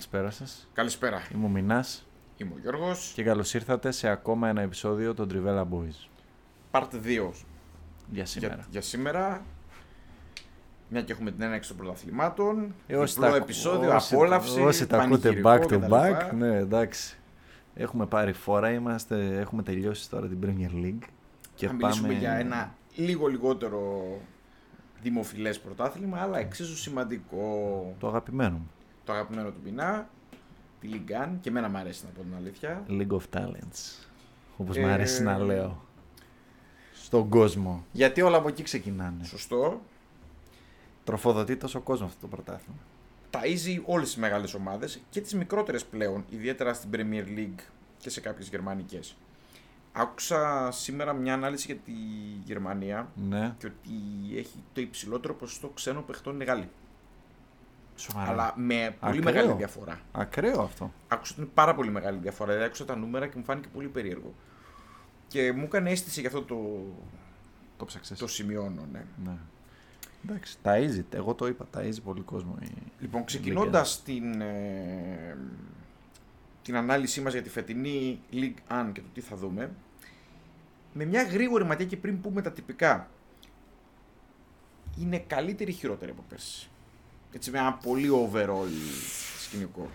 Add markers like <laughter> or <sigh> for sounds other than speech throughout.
Καλησπέρα σας. Καλησπέρα. Είμαι ο Μινάς Είμαι ο Γιώργος. και καλώς ήρθατε σε ακόμα ένα επεισόδιο των Trivella Boys. Part 2 Για σήμερα. για, για σήμερα. Μια και έχουμε την έναρξη των πρωταθλημάτων. Ε, όσοι διπλό τα- επεισόδιο, όσοι- απόλαυση. Όσοι τα ακούτε πανηγυρικό back to κτλ. back, ναι εντάξει. Έχουμε πάρει φορά, είμαστε, έχουμε τελειώσει τώρα την Premier League. Και Θα μιλήσουμε πάμε... για ένα λίγο λιγότερο δημοφιλές πρωτάθλημα, αλλά εξίσου σημαντικό. Το αγαπημένο μου. Το αγαπημένο του Πινά, τη Λιγκάν, και εμένα μου αρέσει να πω την αλήθεια. League of Talents. Όπως Ε, μου αρέσει να λέω. Στον κόσμο. Γιατί όλα από εκεί ξεκινάνε. Σωστό. Τροφοδοτεί τόσο κόσμο αυτό το πρωτάθλημα. ταΐζει όλες τις μεγάλες ομάδες και τις μικρότερες πλέον, ιδιαίτερα στην Premier League και σε κάποιες γερμανικές. Άκουσα σήμερα μια ανάλυση για τη Γερμανία Ναι, και ότι έχει το υψηλότερο ποσοστό ξένων παιχτών είναι Γάλλοι. Σοβαρά. Αλλά με πολύ Ακραίο. μεγάλη διαφορά. Ακραίο αυτό. Άκουσα ότι είναι πάρα πολύ μεγάλη διαφορά. Δηλαδή άκουσα τα νούμερα και μου φάνηκε πολύ περίεργο. Και μου έκανε αίσθηση για αυτό το, Το ψάξες. το σημειώνω. Ναι. Ναι. Εντάξει, ταΐζει. Εγώ το είπα, ταΐζει πολύ κόσμο. Η... Λοιπόν, ξεκινώντας την, ε, την ανάλυση μας για τη φετινή League An και το τι θα δούμε, με μια γρήγορη ματιά και πριν πούμε τα τυπικά, είναι καλύτερη ή χειρότερη από πέρσι; Έτσι με ένα πολύ overall σκηνικό.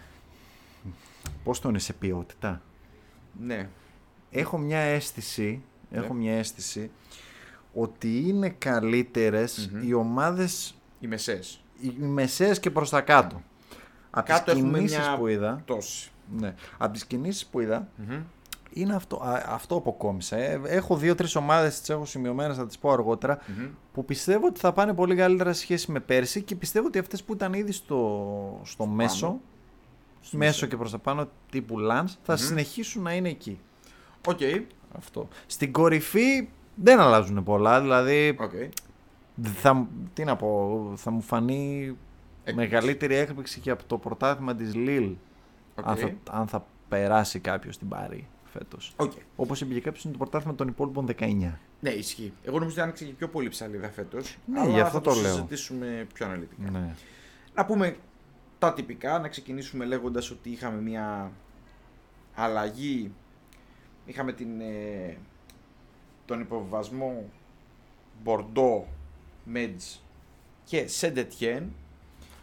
Πώς το είναι σε ποιότητα; Ναι. Έχω μια αίσθηση, Ναι. έχω μια αίσθηση ότι είναι καλύτερες Μμμ. οι ομάδες Οι μεσές. οι μεσαίες και προς τα κάτω. Από τις Κάτω έχουμε κινήσεις μια που είδα, πτώση. ναι, από τις κινήσεις που είδα, Μμμ. Είναι αυτό, α, αυτό αποκόμισα. Ε, έχω δύο-τρεις ομάδες, τις έχω σημειωμένες, θα τις πω αργότερα, Μμμ. που πιστεύω ότι θα πάνε πολύ καλύτερα σε σχέση με πέρσι και πιστεύω ότι αυτές που ήταν ήδη στο, στο μέσο, πάνω. Στο μέσο μέσο. και προς τα πάνω, τύπου Lens, θα Μμμ. συνεχίσουν να είναι εκεί. Οκ. Αυτό. Στην κορυφή δεν αλλάζουν πολλά, δηλαδή Οκ. θα, τι να πω, θα μου φανεί Έκπληξη. μεγαλύτερη έκπληξη και από το πρωτάθλημα της Λίλ Οκ. αν, θα, αν θα περάσει κάποιος την Παρί φέτος. Οκ. Όπως είπε και κάποιος είναι το πρωτάθλημα των υπόλοιπων 19. Ναι, ισχύει. Εγώ νομίζω ότι άνοιξε και πιο πολύ ψαλίδα φέτος. Ναι, αλλά γι' αυτό θα το το λέω. συζητήσουμε πιο αναλυτικά. Ναι. Να πούμε τα τυπικά, να ξεκινήσουμε λέγοντας ότι είχαμε μια αλλαγή. Είχαμε την, ε, τον υποβιβασμό Μπορντό, Μέτζ και Σεντετιέν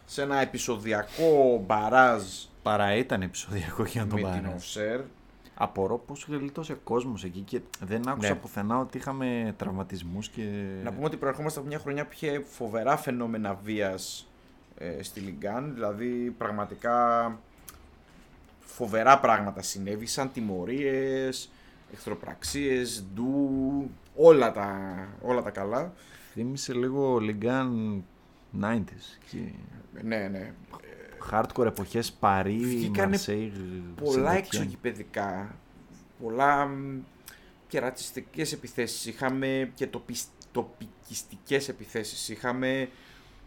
σε ένα επεισοδιακό μπαράζ Παρά ήταν επεισοδιακό για να τον με την πάρει. Οσέρ. Απορώ πως γλιτώσε κόσμος εκεί και δεν άκουσα Ναι. πουθενά ότι είχαμε τραυματισμούς και... Να πούμε ότι προερχόμαστε από μια χρονιά που είχε φοβερά φαινόμενα βίας ε, στη Λιγκάν. Δηλαδή πραγματικά φοβερά πράγματα συνέβησαν, τιμωρίες, εχθροπραξίες, ντου, όλα τα, όλα τα καλά. Θύμισε λίγο Λιγκάν 90s. Και... Ναι, ναι. Hardcore εποχές Παρί, Βγήκανε Μαρσέη, Πολλά Σεντετιέν. εξωγηπαιδικά, πολλά μ, και ρατσιστικές επιθέσεις. Είχαμε και τοπισ, τοπικιστικές επιθέσεις. Είχαμε...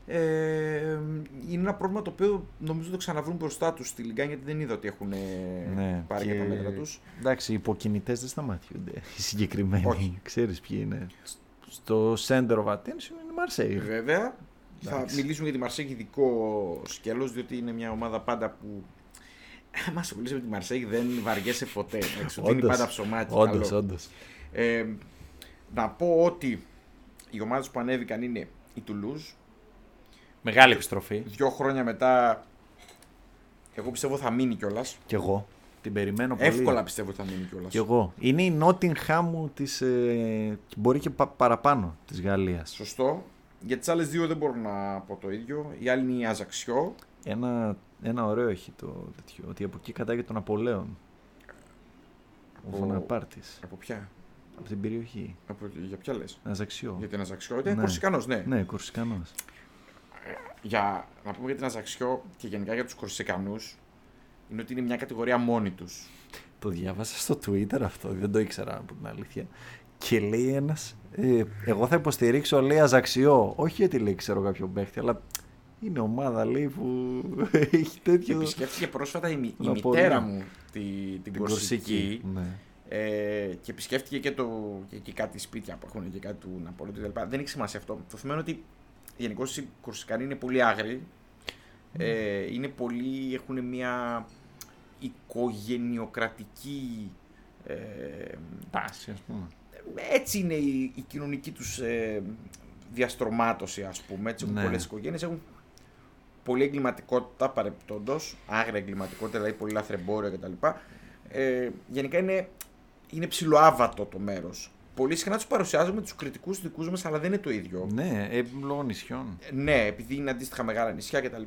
Ε, είναι ένα πρόβλημα το οποίο νομίζω το ξαναβρούν μπροστά τους στη Λιγκάν γιατί δεν είδα ότι έχουν ε, Ναι, πάρει και- και τα μέτρα τους. Εντάξει, οι υποκινητές δεν σταματιούνται. <laughs> Οι συγκεκριμένοι. Όχι. Ξέρεις ποιοι είναι. Στο center of attention είναι η Μαρσέη. Βέβαια, θα Εντάξει. μιλήσουμε για τη Μαρσέγη ειδικό σκέλος διότι είναι μια ομάδα πάντα που άμα σου μιλήσει με τη Μαρσέγη δεν βαριέσαι ποτέ. εντάξει, ότι είναι Όντως. πάντα ψωμάτι. Όντως, καλό. όντως. Ε, να πω ότι οι ομάδες που ανέβηκαν είναι η Toulouse. Μεγάλη επιστροφή. Δύο χρόνια μετά, εγώ πιστεύω θα μείνει κιόλας. Κι εγώ. Την περιμένω πολύ. Εύκολα πιστεύω ότι θα μείνει κιόλας. Κι εγώ. Είναι η Nottingham μου της, ε, μπορεί και πα- παραπάνω της Γαλλίας. Σωστό. Για τις άλλες δύο δεν μπορώ να πω το ίδιο. Η άλλη είναι η Αζαξιό. Ένα, ένα ωραίο έχει το τέτοιο, ότι από εκεί κατάγεται τον Απολέον. Ο Από- Βοναπάρτης. Από ποια; Από την περιοχή. Από, για ποια λες; Αζαξιό. Για την Αζαξιό. Είναι Ναι. Κορσικανός, ναι. Ναι, Κορσικανός. για, να πούμε για την Αζαξιό και γενικά για τους Κορσικανούς είναι ότι είναι μια κατηγορία μόνη τους. Το διάβασα στο Twitter αυτό, δεν το ήξερα από την αλήθεια. Και λέει ένας, ε, εγώ θα υποστηρίξω λέει Αζαξιό. Όχι γιατί λέει ξέρω κάποιον παίχτη, αλλά είναι ομάδα λέει που <laughs> έχει Και τέτοιο. επισκέφτηκε πρόσφατα η, μη- η Να πω, μητέρα ναι. μου τη, την, την Κορσική. Ναι. Ε, και επισκέφτηκε και, το, και, και κάτι σπίτια που έχουν και κάτι του Ναπολέτη κτλ. Δεν έχει σημασία αυτό. Το θέμα είναι ότι γενικώ οι Κορσικανοί είναι πολύ άγριοι. Ε, είναι πολύ, έχουν μια οικογενειοκρατική ε, Τάση, ας πούμε. Έτσι είναι η, η κοινωνική τους ε, διαστρωμάτωση ας πούμε. Έτσι έχουν Ναι. πολλές οικογένειες, έχουν πολλή εγκληματικότητα παρεπτόντως, άγρια εγκληματικότητα, δηλαδή πολύ λαθρεμπόριο κτλ. Ε, γενικά είναι, είναι ψιλοάβατο το μέρος. Πολύ συχνά τους παρουσιάζουμε τους κριτικούς δικούς μας, αλλά δεν είναι το ίδιο. Ναι, ε, λόγω νησιών. Ε, Ναι, επειδή είναι αντίστοιχα μεγάλα νησιά κτλ.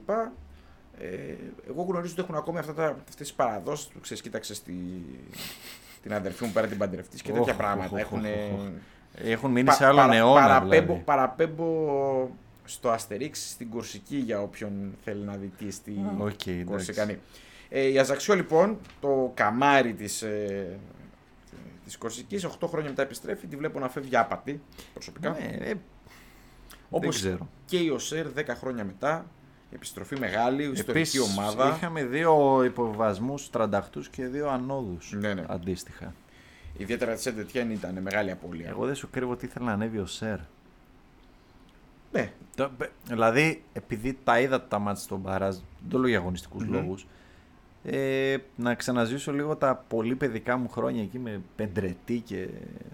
Ε, εγώ γνωρίζω ότι έχουν ακόμη αυτά τα, αυτές τις παραδόσεις που ξέρεις, κοίταξες τη, την αδερφή μου πρέπει να την παντρευτείς και τέτοια Οχ, πράγματα. οχ, Έχουν, οχ, οχ. Έχουν μείνει σε άλλο παρα- αιώνα. παραπέμπω, δηλαδή. παραπέμπω στο Αστερίξ στην Κορσική για όποιον θέλει να δει τι στη Α, οκ, εντάξει. Κορσικανή. Ε, η Αζαξιό λοιπόν, το καμάρι της, ε, της Κορσικής, 8 χρόνια μετά επιστρέφει, τη βλέπω να φεύγει άπατη προσωπικά. Ναι, ε, δεν Όπως ξέρω. και η ΟΣΕΡ 10 χρόνια μετά, επιστροφή μεγάλη, ιστορική Επίσης, ομάδα. είχαμε δύο υποβασμούς τρανταχτούς και δύο ανόδους Ναι, ναι. αντίστοιχα. Ιδιαίτερα της Σεντετιέν ήταν μεγάλη απώλεια. Εγώ δεν σου κρύβω ότι ήθελα να ανέβει ο Σερ. Ναι, Το- πε- Δηλαδή, επειδή τα είδα τα μάτια στον Μπαράζ, δεν το λέω για αγωνιστικούς Μμμ. λόγους, ε, να ξαναζήσω λίγο τα πολύ παιδικά μου χρόνια εκεί με Πεντρετή και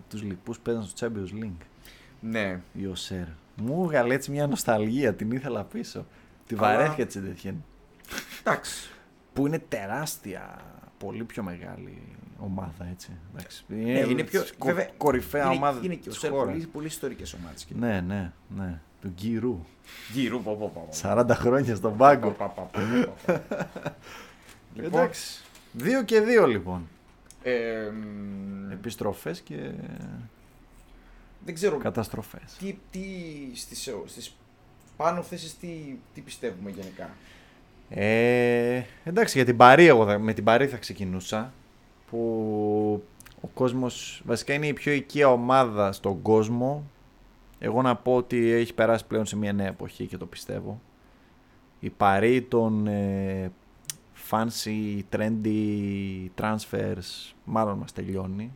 τους λοιπούς παίζαν στο Champions League. ναι. Η Οσέρ. Μου έβγαλε έτσι μια νοσταλγία, την ήθελα πίσω. Τη Αλλά- βαρέθηκα τη Σεντετιέν. Εντάξει. Που είναι τεράστια, πολύ πιο μεγάλη ομάδα, έτσι. Εντάξει. Ναι, είναι πιο. κο- βέβαια, κορυφαία είναι, ομάδα Είναι και ο της Σερ χώρας. πολύ, πολύ ιστορικές ομάδες. Ναι, ναι, ναι. Του Γκυρού. Γύρω, πω, πω, πω, πω. 40 χρόνια στον πάγκο. Πα, πα, πα, πα, πα. <laughs> Λοιπόν, Εντάξει. Δύο και δύο λοιπόν. ε, μ, Επιστροφές και δεν ξέρω καταστροφές. τι, τι στις, στις πάνω θέσεις τι, τι πιστεύουμε γενικά; Ε, εντάξει, για την Παρή, εγώ θα- με την Παρή θα ξεκινούσα. Που ο κόσμος, βασικά είναι η πιο οικία ομάδα στον κόσμο. Εγώ να πω ότι έχει περάσει πλέον σε μια νέα εποχή και το πιστεύω. Η Παρή των ε, fancy, trendy transfers μάλλον μας τελειώνει.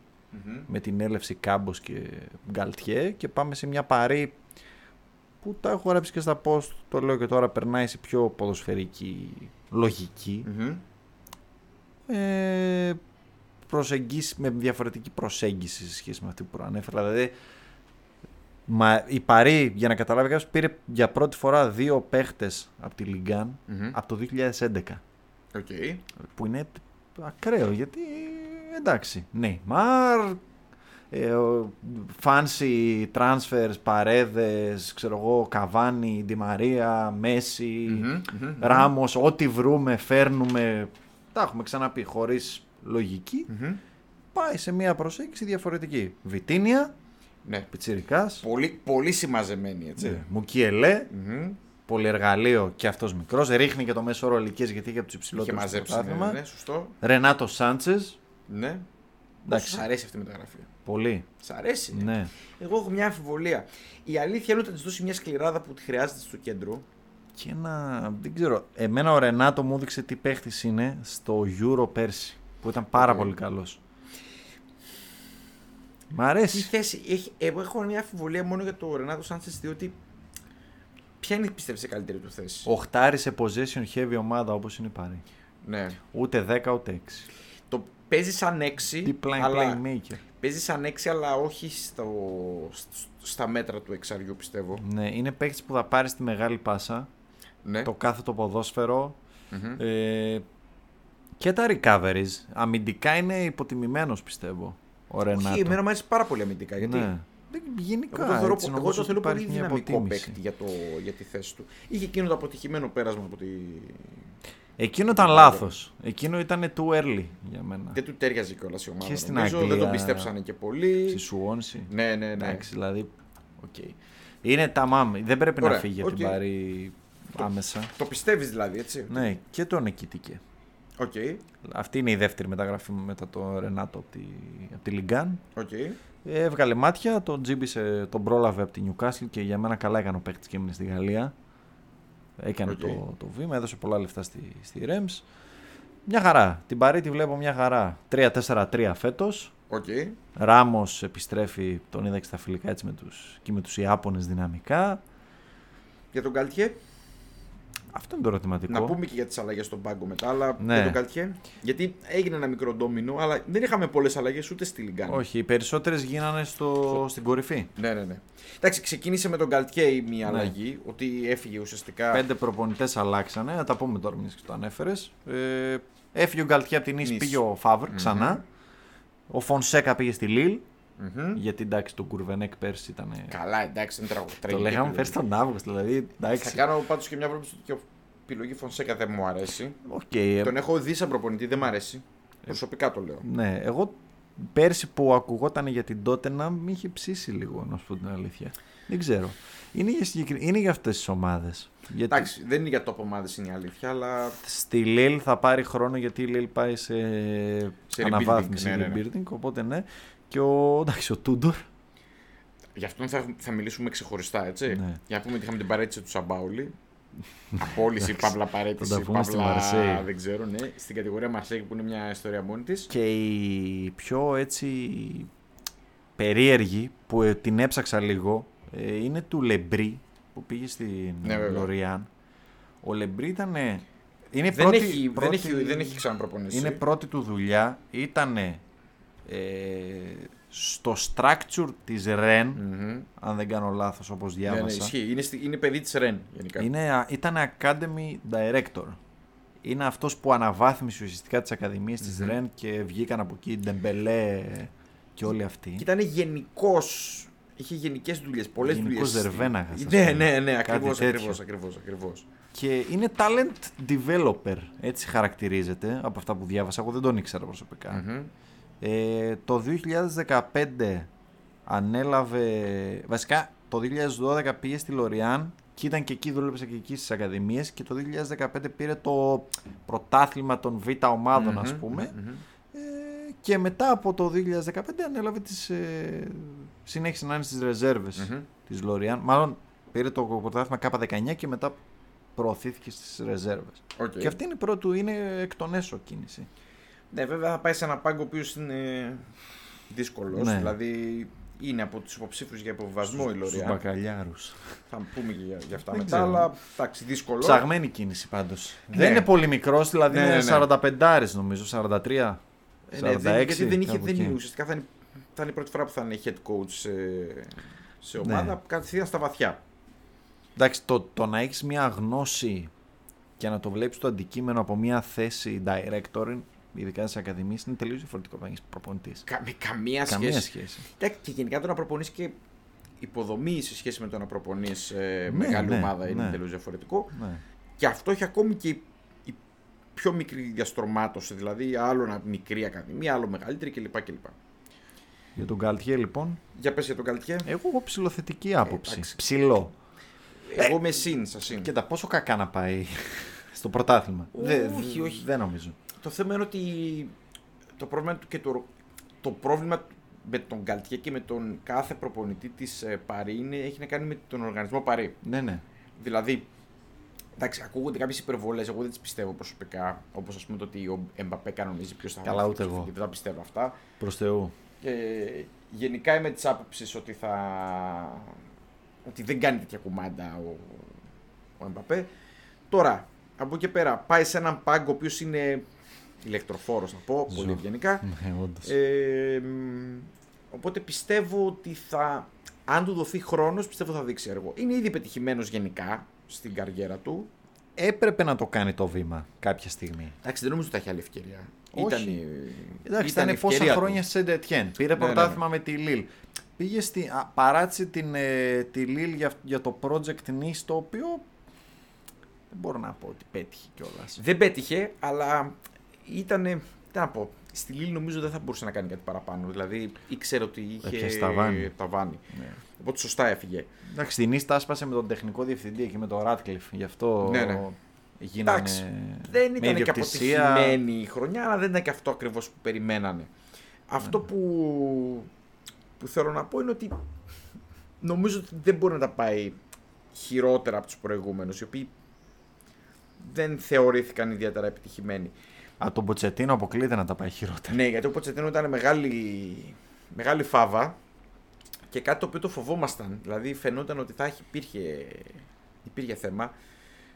με την έλευση Κάμπος και Γκαλτιέ και πάμε σε μια παρή που τα έχω γράψει και στα post, το λέω και τώρα, περνάει σε πιο ποδοσφαιρική λογική. Μμμ. Ε, προσεγγίσει, με διαφορετική προσέγγιση σε σχέση με αυτή που προανέφερα. Δηλαδή, μα, η Παρί, για να καταλάβει κάποιος, πήρε για πρώτη φορά δύο παίχτες από τη Ligue 1 Μμμ. από το 2011. Οκ. Που είναι ακραίο γιατί εντάξει. Neymar, ε, ο- fancy transfers, Παρέδες, ξέρω εγώ, Καβάνι, Ντι Μαρία, Μέσι, Μμμ, μμμ, Ράμος, ό,τι βρούμε, φέρνουμε. Τα έχουμε ξαναπεί χωρίς λογική. μμμ. Πάει σε μια προσέγγιση διαφορετική. Βιτίνια, Ναι. Πιτσιρικάς, Πολύ, πολύ συμμαζεμένη, έτσι. ναι. Μουκιελέ, Μμμ. πολυεργαλείο και αυτός μικρός. Ρίχνει και το μέσο όρο ηλικίας γιατί είχε από τους Είχε υψηλότερους στο μαζέψει. Ναι, πρωτάθλημα. ναι, σωστό. Ρενάτο Σάντσες, Ναι. Εντάξει. Σ' αρέσει αυτή η μεταγραφή. Πολύ. Σ' αρέσει. Ναι. Εγώ έχω μια αμφιβολία. Η αλήθεια είναι ότι θα της δώσει μια σκληράδα που τη χρειάζεται στο κέντρο. Και ένα, δεν ξέρω, εμένα ο Ρενάτο μου έδειξε τι παίχτης είναι στο Euro πέρσι, που ήταν πάρα Οκ. πολύ καλός. Μ' Τι αρέσει. θέση. Έχει, εγώ έχω μια αμφιβολία μόνο για το Ρενάτο Σάντσες, διότι. Ποια είναι πιστεύεις η καλύτερη του θέση; Οχτάρι σε possession heavy ομάδα όπως είναι η Παρή. Ναι. Ούτε 10 ούτε 6. Το παίζει σαν έξι. Τι plan αλλά, playmaker. Παίζει σαν έξι, αλλά όχι στο, σ- στα μέτρα του εξαριού, πιστεύω. Ναι, είναι παίχτης που θα πάρει τη μεγάλη πάσα, Ναι. το κάθετο ποδόσφαιρο Μμμ. ε, και τα recoveries. Αμυντικά είναι υποτιμημένος πιστεύω ο Ρενάτο. Όχι, εμένα μου αρέσει πάρα πολύ αμυντικά. Γιατί Ναι. Δεν- Γενικά, Εγώ το θεωρώ, έτσι, εγώ νομίζω το ότι θέλω πολύ υπάρχει μια δυναμικό αποτίμηση. παίκτη για, το, για τη θέση του. Είχε εκείνο το αποτυχημένο πέρασμα από τη. Εκείνο ήταν Ναι, λάθος. Εκείνο ήταν too early για μένα. Δεν του τέριαζε κιόλας η ομάδα. Και στην νομίζω, Αγγλία, δεν τον πιστέψανε και πολύ. Στη Σουόνση. Ναι, ναι, ναι. Εντάξει, δηλαδή. οκ. Είναι τα μάμ. Δεν πρέπει Ωραία, να φύγει από την οκ. Παρή άμεσα. Το πιστεύεις δηλαδή, έτσι; Ναι, και τον νικητήκε. Οκ. Αυτή είναι η δεύτερη μεταγραφή μου μετά το Ρενάτο από τη, από τη Ligue 1. OK. Ε, Έβγαλε μάτια, τον τσίμπησε, τον πρόλαβε από τη Newcastle και για μένα καλά έκανε ο παίκτης και έμεινε στη Γαλλία. Έκανε Οκ. το, το βήμα, έδωσε πολλά λεφτά στη, στη Reims. Μια χαρά. Την Παρί τη βλέπω μια χαρά. 3-4-3 φέτος. Οκ. Ράμος επιστρέφει, τον είδα και στα φιλικά έτσι με τους, και με τους Ιάπωνες δυναμικά. Για τον Καλτιέ. Αυτό είναι το ερωτηματικό. Να πούμε και για τις αλλαγές στον πάγκο μετά, αλλά Ναι. για τον Καλτιέ. Γιατί έγινε ένα μικρό ντόμινο, αλλά δεν είχαμε πολλές αλλαγές ούτε στη Λιγκάν. Όχι, οι περισσότερες γίνανε στο, στην κορυφή. Ναι, ναι, ναι. Εντάξει, ξεκίνησε με τον Καλτιέ η μία Ναι. αλλαγή, ότι έφυγε ουσιαστικά. Πέντε προπονητές αλλάξανε. Να τα πούμε τώρα, μιας και το ανέφερες. Ε, έφυγε ο Γκαλτιέ από την Νης, Νης. πήγε ο φαβρ ξανά. Ο Φονσέκα πήγε στη Λίλ. Μμμ. Γιατί εντάξει, το Κουρβενέκ πέρσι ήταν. Καλά, εντάξει, δεν τραγουδάει. Το λέγαμε πέρσι τον Αύγουστο, δηλαδή. Θα Εντάξει. κάνω πάντως και μια πρόβλεψη ότι και η επιλογή Φονσέκα δεν μου αρέσει. Οκ, ε, Τον έχω δει σαν προπονητή, δεν μου αρέσει. Προσωπικά το λέω. ναι, εγώ πέρσι που ακουγόταν για την Τότεναμ με είχε ψήσει λίγο, να σου πω την αλήθεια. Δεν ξέρω. Είναι για, συγκεκρι... είναι για αυτές τις ομάδες. Γιατί Εντάξει, δεν είναι για top ομάδες είναι η αλήθεια, αλλά στη Λιλ θα πάρει χρόνο γιατί η Λιλ πάει σε, Σε αναβάθμιση rebuilding, ναι, ναι, ναι. rebuilding, οπότε ναι. Και ο, εντάξει, ο Τούντορ γι' αυτόν θα, θα μιλήσουμε ξεχωριστά, έτσι. Ναι. Για να πούμε ότι είχαμε την παρέτηση του Σαμπάουλη. Απόλυση, παύλα Θα παρέτηση, τα πούμε στη παύλα Μαρσέη. δεν ξέρω, ναι. Στην κατηγορία Μαρσέη που είναι μια ιστορία μόνη της. και η πιο έτσι περίεργη που ε, την έψαξα λίγο ε, είναι του Λεμπρί που πήγε στην Ναι, βέβαια. Λοριάν. Ο Λεμπρί ήταν. Είναι Δεν, πρώτη, έχει, πρώτη- δεν, έχει, δεν έχει ξαναπροπονήσει. Είναι πρώτη του δουλειά. Ήταν ε, στο structure της REN, Μμμ. αν δεν κάνω λάθος όπως Ναι, ναι, διάβασα. ισχύει. Είναι, στη- είναι παιδί της Ρεν γενικά. Είναι, α- ήταν Academy Director. Είναι αυτός που αναβάθμισε ουσιαστικά τις ακαδημίες της Μμμ. ΡΕΝ και βγήκαν από εκεί Ντεμπελέ και όλοι αυτοί. Και ήταν γενικός. Είχε γενικές δουλειές, πολλές δουλειές. Γενικός Δερβέναγας, ας Ναι, πούμε. ναι, ναι, Κάτι ακριβώς, τέτοιο. ακριβώς, ακριβώς, ακριβώς. Και είναι talent developer, έτσι χαρακτηρίζεται από αυτά που διάβασα. Εγώ δεν τον ήξερα προσωπικά. Μμμ. Ε, το 2015 ανέλαβε, βασικά το 2012 πήγε στη Λοριάν και ήταν και εκεί, δούλεψε και εκεί στις ακαδημίες και το 2015 πήρε το πρωτάθλημα των β' ομάδων ας Μμμ, πούμε μμμ. ε, και μετά από το 2015 ανέλαβε τις, ε, συνέχισε να είναι στις ρεζέρβες Μμμ. της Λοριάν μάλλον πήρε το πρωτάθλημα Κ19 και μετά προωθήθηκε στις ρεζέρβες Οκ. και αυτή είναι η πρώτη του, είναι εκ των έσω κίνηση Ναι, βέβαια θα πάει σε ένα πάγκο ο οποίος είναι δύσκολος. Ναι. Δηλαδή είναι από τους υποψήφιους για υποβιβασμό η στους Λωριά. μπακαλιάρους Θα πούμε και για, για αυτά Δεν μετά, ξέρω. αλλά εντάξει, δύσκολο. Ψαγμένη κίνηση πάντως. Ναι. Δεν είναι πολύ μικρός, δηλαδή Ναι, είναι ναι, ναι. 45 νομίζω, 43. Ε, ναι, 46, δεν, γιατί δεν είχε, κάπου δεν, εκεί. ουσιαστικά θα είναι, θα είναι η πρώτη φορά που θα είναι head coach σε, σε Ναι. ομάδα κατευθείαν στα βαθιά. Εντάξει, το, το να έχεις μια γνώση και να το βλέπεις το αντικείμενο από μια θέση director, ειδικά στις ακαδημίες, είναι τελείως διαφορετικό από να έχεις προπονητής. Κα, με καμία, Καμία σχέση. σχέση. Εντάξει, Και γενικά το να προπονείς και υποδομή σε σχέση με το να προπονείς ε, Ναι, μεγάλη ναι, ομάδα είναι ναι. τελείως διαφορετικό. Ναι. Και αυτό έχει ακόμη και η, η πιο μικρή διαστρωμάτωση. Δηλαδή, άλλο ένα μικρή ακαδημία, άλλο μεγαλύτερη κλπ. κλπ. Για τον Καλτιέ λοιπόν, Για πες για τον Καλτιέ. εγώ έχω ψηλοθετική άποψη. εντάξει. Ψηλό. Εγώ είμαι συν, σας συν. Και τα πόσο κακά να πάει <laughs> στο πρωτάθλημα. Δε- Όχι, δε- όχι. Δεν νομίζω. Το θέμα είναι ότι το πρόβλημα του και το, το πρόβλημα με τον Καλτιέ και με τον κάθε προπονητή της Παρή είναι, έχει να κάνει με τον οργανισμό Παρή. Ναι, ναι. Δηλαδή, εντάξει, ακούγονται κάποιες υπερβολές, εγώ δεν τις πιστεύω προσωπικά. Όπως ας πούμε το ότι ο Εμπαπέ κανονίζει ποιος θα Καλά, βγει, ούτε ποιος θα εγώ. βγει, Δεν τα πιστεύω αυτά. Προς Θεού. Και γενικά είμαι της άποψης ότι θα. ότι δεν κάνει τέτοια κουμάντα ο, ο Εμπαπέ. Τώρα, από εκεί και πέρα, πάει σε έναν πάγκο ο οποίος είναι ηλεκτροφόρος, να πω, Ζω. πολύ ευγενικά. Ναι, όντως. Ε, μ, οπότε πιστεύω ότι θα. Αν του δοθεί χρόνος, πιστεύω θα δείξει έργο. Είναι ήδη πετυχημένος γενικά στην καριέρα του. Έπρεπε να το κάνει το βήμα κάποια στιγμή. Εντάξει, δεν νομίζω ότι θα έχει άλλη ευκαιρία. Όχι. Ήταν η, Εντάξει, ήταν ήταν η πόσα ευκαιρία του. χρόνια σε Σεντετιέν. Πήρε Ναι, ναι, πρωτάθλημα με τη Λίλ. Πήγε στη, α, παράτησε την, ε, τη Λίλ για, για το project Nice, το οποίο δεν μπορώ να πω ότι πέτυχε κιόλας. Δεν πέτυχε, αλλά ήταν. Τι να πω. στη Λίλ νομίζω δεν θα μπορούσε να κάνει κάτι παραπάνω. Δηλαδή ήξερε ότι είχε Έπιασε ταβάνι. ταβάνι. Ναι. Οπότε σωστά έφυγε. Εντάξει, την Ίστα άσπασε με τον τεχνικό διευθυντή και με τον Ράτκλιφ. Γι' αυτό Ναι, ναι. γίνανε. Εντάξει, Δεν με ήταν και ιδιοκτησία. αποτυχημένη η χρονιά, αλλά δεν ήταν και αυτό ακριβώς που περιμένανε. Αυτό Ναι. που, που θέλω να πω είναι ότι νομίζω ότι δεν μπορεί να τα πάει χειρότερα από τους προηγούμενους, οι οποίοι δεν θεωρήθηκαν ιδιαίτερα επιτυχημένοι. Α, τον Ποτσετίνο αποκλείεται να τα πάει χειρότερα. Ναι, γιατί ο Ποτσετίνο ήταν μεγάλη, μεγάλη φάβα και κάτι το οποίο το φοβόμασταν. Δηλαδή φαινόταν ότι θα έχει, υπήρχε, υπήρχε θέμα.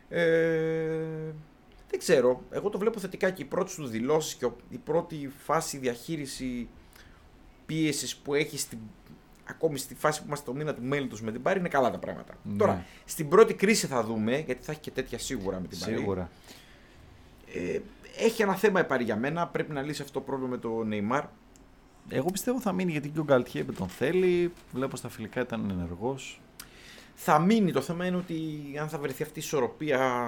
Ε, δεν ξέρω. Εγώ το βλέπω θετικά και οι πρώτες τους δηλώσεις και ο- η πρώτη φάση διαχείριση πίεσης που έχει στην, ακόμη στη φάση που είμαστε το μήνα του μέλη τους με την Πάρη είναι καλά τα πράγματα. Ναι. Τώρα, στην πρώτη κρίση θα δούμε, γιατί θα έχει και τέτοια σίγουρα με την Πάρη. Σίγουρα. Ε, έχει ένα θέμα η Πάρη για μένα. Πρέπει να λύσει αυτό το πρόβλημα με το Neymar. Εγώ πιστεύω θα μείνει γιατί και ο Γκαλτιέ τον θέλει. Βλέπω στα φιλικά ήταν ενεργός. Θα μείνει. Το θέμα είναι ότι αν θα βρεθεί αυτή η ισορροπία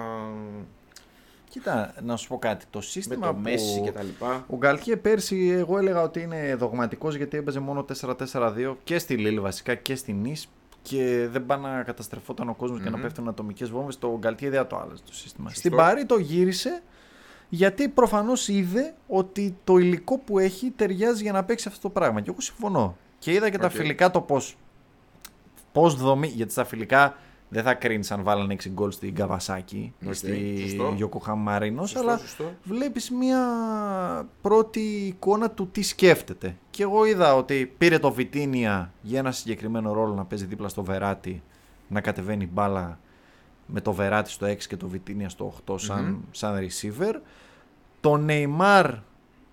Κοίτα, να σου πω κάτι. Το με σύστημα το που... Μέση και τα λοιπά. Ο Γκαλτιέ πέρσι, εγώ έλεγα ότι είναι δογματικός γιατί έπαιζε μόνο 4-4-2 και στη Λίλ βασικά και στη Νις και δεν πάει να καταστρεφόταν ο κόσμος και να Μμμ. πέφτουν ατομικές βόμβες. Το Γκαλτιέ δεν θα το άλλαζε το σύστημα. Σωστό. Στην Παρί το γύρισε γιατί προφανώς είδε ότι το υλικό που έχει ταιριάζει για να παίξει αυτό το πράγμα. Και εγώ συμφωνώ. Και είδα και τα Οκ. φιλικά το πώς. Πώς δομεί. Γιατί στα φιλικά δεν θα κρίνεις αν βάλανε 6 γκολ στην Καβασάκι ή Οκ, στη σωστό. Γιοκοχάμα Μαρίνος. Σωστό, Αλλά σωστό. βλέπεις μια πρώτη εικόνα του τι σκέφτεται. Και εγώ είδα ότι πήρε το Βιτίνια για ένα συγκεκριμένο ρόλο να παίζει δίπλα στο Βεράτη, να κατεβαίνει μπάλα με το Βεράτη στο 6 και το Βιτίνια στο 8 σαν, Μμμ. σαν receiver. Το Neymar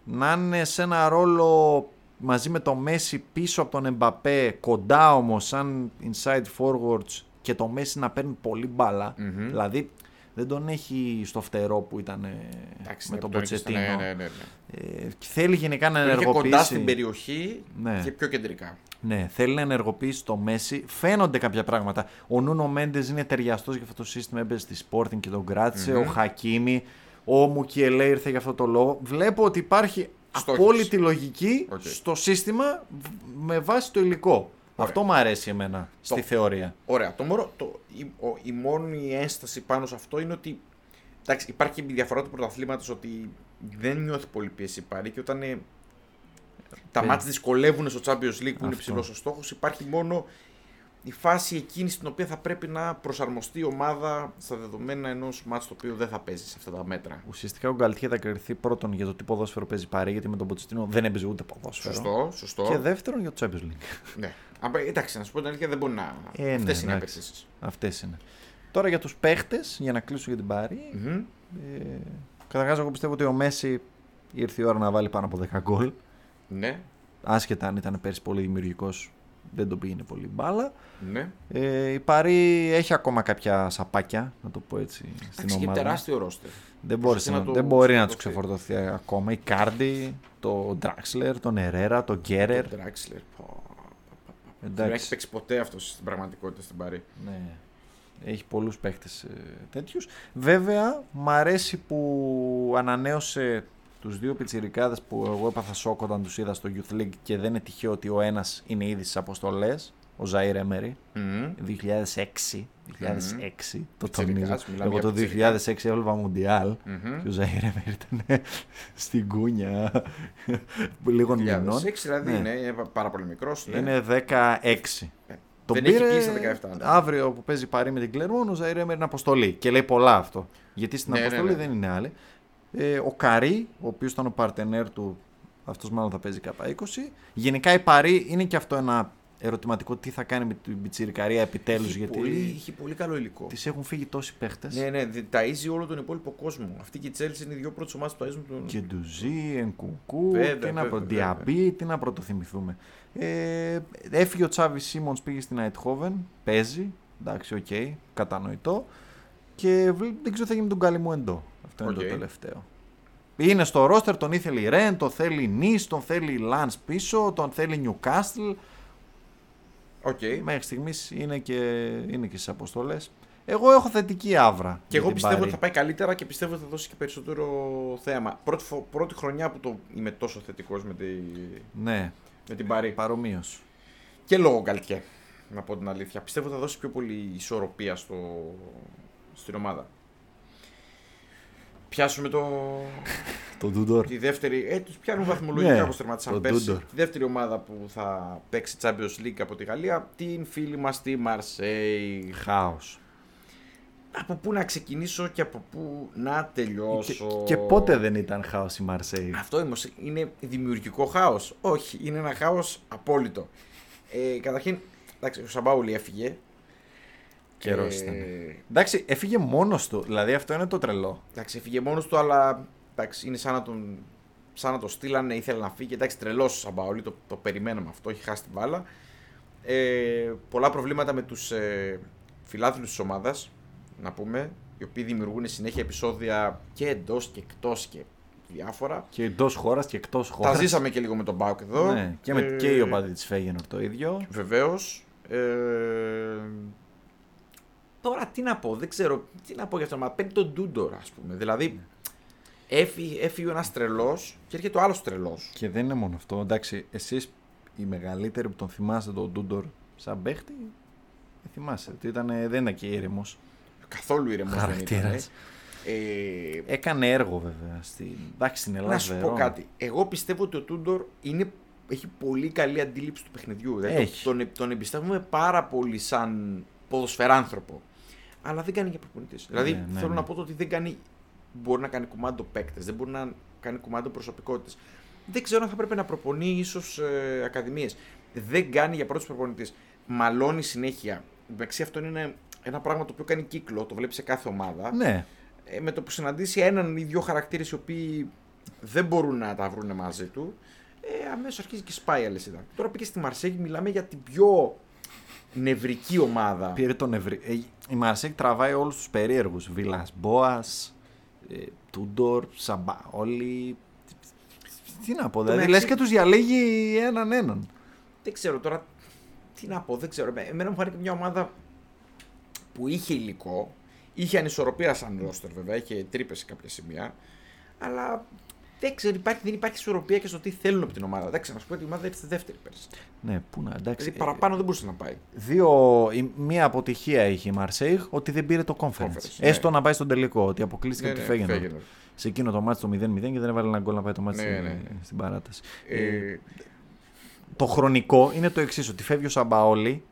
να είναι σε ένα ρόλο μαζί με το Messi πίσω από τον Εμπαπέ, κοντά όμως σαν inside forwards και το Messi να παίρνει πολύ μπάλα. Μμμ. Δηλαδή δεν τον έχει στο φτερό που ήταν ε, Εντάξει, με ναι, τον το έχεις- Ποτσετίνο. Ναι, ναι, ναι, ναι. Ε, θέλει γενικά να Που είχε ενεργοποιήσει. κοντά στην περιοχή Ναι. και πιο κεντρικά. Ναι, θέλει να ενεργοποιήσει το Μέση. Φαίνονται κάποια πράγματα. Ο Νούνο Μέντες είναι ταιριαστός για αυτό το σύστημα. Έπαιζε στη Sporting και τον κράτησε. Μμμ. Ο Χακίμη. Ο Μουκιελέ ήρθε για αυτό το λόγο. Βλέπω ότι υπάρχει Στόχος. απόλυτη λογική Οκ. στο σύστημα β- με βάση το υλικό. Αυτό μου αρέσει εμένα στη Το- θεωρία. Ωραία. Το μόνο, το, η, ο- η μόνη ένσταση πάνω σε αυτό είναι ότι εντάξει, υπάρχει και η διαφορά του πρωταθλήματος ότι δεν νιώθει πολύ πίεση η Παρί και όταν ε, τα Παι- μάτια δυσκολεύουν στο Champions League που είναι Αυτό. υψηλό ο στόχος, υπάρχει μόνο η φάση εκείνη στην οποία θα πρέπει να προσαρμοστεί η ομάδα στα δεδομένα ενός μάτς το οποίο δεν θα παίζει σε αυτά τα μέτρα. Ουσιαστικά ο Γκαλτιέ θα κρυφθεί πρώτον για το τι ποδόσφαιρο παίζει παρέ, γιατί με τον Ποτσετίνο δεν έπαιζε ούτε ποδόσφαιρο. Σωστό, σωστό. Και δεύτερον για το Champions League. Ναι. Αλλά, εντάξει, να σου πω την αλήθεια, δεν μπορεί να. Ε, ναι, Αυτές είναι οι εντάξει. απαιτήσεις. Αυτές είναι. Τώρα για τους παίχτες, για να κλείσω για την Πάρη. Ε, Καταρχάς, εγώ πιστεύω ότι ο Μέση ήρθε η ώρα να βάλει πάνω από 10 γκολ. Ναι, Άσχετα αν ήταν πέρσι πολύ δημιουργικός, δεν τον πήγαινε πολύ μπάλα. ναι. Ε, η Πάρη έχει ακόμα κάποια σαπάκια, να το πω έτσι, στην Εντάξει, και ομάδα. τεράστιο ρόστερ. Δεν, μπόρεσε να να, το δεν μπορεί να τους ξεφορτωθεί. ξεφορτωθεί ακόμα. Η Κάρντι, το Ντράξλερ, τον Ερέρα, τον Γκέρερ. Το Draxler. πω. Δεν Εντάξει. έχει παίξει ποτέ αυτός στην πραγματικότητα στην Παρή. Ναι. Έχει πολλούς παίχτες ε, τέτοιους. Βέβαια, μ' αρέσει που ανανέωσε τους δύο πιτσιρικάδες που εγώ έπαθα σοκ όταν τους είδα στο Youth League και δεν είναι τυχαίο ότι ο ένας είναι ήδη στις αποστολές, ο Ζαΐρ Έμερι, 2006. 2006 το Πιτσιρικάς, τονίζω. μιλάμε Εγώ για το πιτσιρικάς. 2006 έβλεπα Μουντιάλ και ο Ζαΐρ Έμερι ήταν <laughs> στην κούνια <laughs> λίγων μηνών. 2006 δηλαδή Ναι. είναι, είναι πάρα πολύ μικρός. Ναι. Είναι 16. Τον Δεν έχει πήρε κλείσει τα 17, ναι. Αύριο που παίζει παρή με την Κλερμόν, ο Ζαΐρ Έμερ είναι αποστολή. Και λέει πολλά αυτό. Γιατί στην Ναι, ναι, αποστολή ναι. δεν είναι άλλη. Ε, ο Καρή, ο οποίος ήταν ο παρτενέρ του, αυτός μάλλον θα παίζει κάπα 20. Γενικά η Παρί είναι και αυτό ένα ερωτηματικό τι θα κάνει με την πιτσιρικαρία επιτέλους. Έχει Γιατί πολύ, έχει πολύ καλό υλικό. της έχουν φύγει τόσοι παίχτες. Ναι, ναι, δι- ταΐζει όλο τον υπόλοιπο κόσμο. Αυτή και η Chelsea είναι οι δύο πρώτες ομάδες που ταΐζουν τον. Γκεντουζί, Ενκουκού, Βέβαια, τι να βέβαια, προ... βέβαια. Ντιαμπί, τι να πρωτοθυμηθούμε. Ε, έφυγε ο Τσάβι Σίμονς, πήγε στην Αϊντχόβεν, παίζει. Εντάξει, οκ, κατανοητό. Και βλέ- δεν ξέρω τι θα γίνει με τον Καλιμουέντο. Αυτό είναι Οκ. το τελευταίο. Είναι στο ρόστερ, τον ήθελε η Ρεν, τον θέλει η Νις, τον θέλει η Λανς πίσω, τον θέλει η Νιουκάστλ. Οκ. Μέχρι στιγμής είναι και, είναι και στις αποστολές. Εγώ έχω θετική αύρα. Και εγώ για την πιστεύω Παρί. ότι θα πάει καλύτερα και πιστεύω ότι θα δώσει και περισσότερο θέαμα. Πρώτη, φο- πρώτη χρονιά που το είμαι τόσο θετικός με, τη, Ναι, με την Παρί. παρομοίως. Και λόγω Γκαλτιέ, να πω την αλήθεια. Πιστεύω θα δώσει πιο πολύ ισορροπία στο, στην ομάδα. Πιάσουμε το, Το Ντούντορ. τη δεύτερη. Ε, τους πιάνουν βαθμολογικά Ναι, όπως τερματίσαν το πέρσι. Ντούντορ. Τη δεύτερη ομάδα που θα παίξει Champions League από τη Γαλλία, την φίλη μας τη Marseille. Χάος. Από πού να ξεκινήσω και από πού να Και, τελειώσω; και πότε δεν ήταν χάος η Μαρσέη. Αυτό όμως είναι δημιουργικό χάος. Όχι, είναι ένα χάος απόλυτο. Ε, καταρχήν, εντάξει, ο Σαμπάουλη έφυγε. Καιρός Ε, ήταν. Εντάξει, έφυγε μόνος του. Δηλαδή αυτό είναι το τρελό. Εντάξει, έφυγε μόνος του, αλλά εντάξει, είναι σαν να τον, σαν να το στείλανε, ήθελε να φύγει. Εντάξει, τρελός ο Σαμπάουλη, το, το περιμέναμε αυτό, έχει χάσει την μπάλα. Ε, πολλά προβλήματα με τους ε, φιλάθλους της ομάδας, να πούμε, οι οποίοι δημιουργούν συνέχεια επεισόδια και εντός και εκτός και διάφορα. Και εντός χώρας και εκτός χώρας. Τα ζήσαμε και λίγο με τον Μπάουκ εδώ. Ναι, και, με, Ε, και οι οπαδοί της Φέγενορ το ίδιο. Βεβαίως. Ε, τώρα τι να πω, δεν ξέρω τι να πω για αυτό. Μα παίρνει τον Ντούντορ, ας πούμε. Δηλαδή, έφυγε, έφυγε ένας τρελός και έρχεται ο άλλος τρελός. Και δεν είναι μόνο αυτό. Εντάξει, εσείς οι μεγαλύτεροι που τον θυμάστε τον Ντούντορ σαν παίχτη, δεν θυμάσαι. Ότι ήταν, δεν ήταν και ήρεμος. Καθόλου ήρεμος δεν ήταν. Χαρακτήρας. Ε, Έκανε έργο βέβαια. Στην, εντάξει, στην Ελλάδα. να σου πω Βερόνα. κάτι. Εγώ πιστεύω ότι ο Τούντορ είναι, έχει πολύ καλή αντίληψη του παιχνιδιού. Δηλαδή, Έχει. Τον, τον εμπιστεύουμε πάρα πολύ σαν ποδοσφαιράνθρωπο. Αλλά δεν κάνει για προπονητής. δηλαδή ναι, θέλω ναι. να πω το ότι δεν κάνει. Μπορεί να κάνει κουμάντο παίκτες, δεν μπορεί να κάνει κουμάντο προσωπικότητες. Δεν ξέρω αν θα πρέπει να προπονεί ίσως ε, ακαδημίες. Δεν κάνει για πρώτο προπονητή. Μαλώνει συνέχεια. Εντάξει, αυτό είναι ένα, ένα πράγμα το οποίο κάνει κύκλο, το βλέπει σε κάθε ομάδα Ναι, ε, με το που συναντήσει έναν ή δύο χαρακτήρες οι οποίοι δεν μπορούν να τα βρουν μαζί του, ε, αμέσως αρχίζει και σπάει η αλυσίδα. Τώρα πήγε στη Μαρσέγη, μιλάμε για την πιο νευρική ομάδα. πήρε τον ευρύ. Ε, η Μαρσέκ τραβάει όλους τους περίεργους. Βίλα Μπόας, ε, Τούντορ, Σαμπαόλη. Τι να πω, δηλαδή μεταξύ- λες και τους διαλέγει έναν έναν. Δεν ξέρω τώρα τι να πω, δεν ξέρω. Ε, Εμένα μου φάνηκε μια ομάδα που είχε υλικό, είχε ανισορροπία σαν ρόστερ βέβαια, είχε τρύπες σε κάποια σημεία, αλλά δεν ξέρω, υπάρχει, δεν υπάρχει ισορροπία και στο τι θέλουν από την ομάδα. Εντάξει, να σου πω ότι η ομάδα ήρθε δεύτερη πέρσι. Ναι, πού να, εντάξει. Δηλαδή ε, παραπάνω δεν μπορούσε να πάει. Δύο, η- μία αποτυχία είχε η Μαρσέιγ ότι δεν πήρε το conference. Conference, ναι. Έστω να πάει στον τελικό, ότι αποκλείστηκε Ναι, από τη ναι, Φέγενορ. Φέγενορ. Σε εκείνο το μάτι το 0-0 και δεν έβαλε ένα γκολ να πάει το μάτι Ναι, στην, ναι. στην παράταση. Ε, Το χρονικό είναι το εξής, ότι φεύγει ο Σαμπαόλη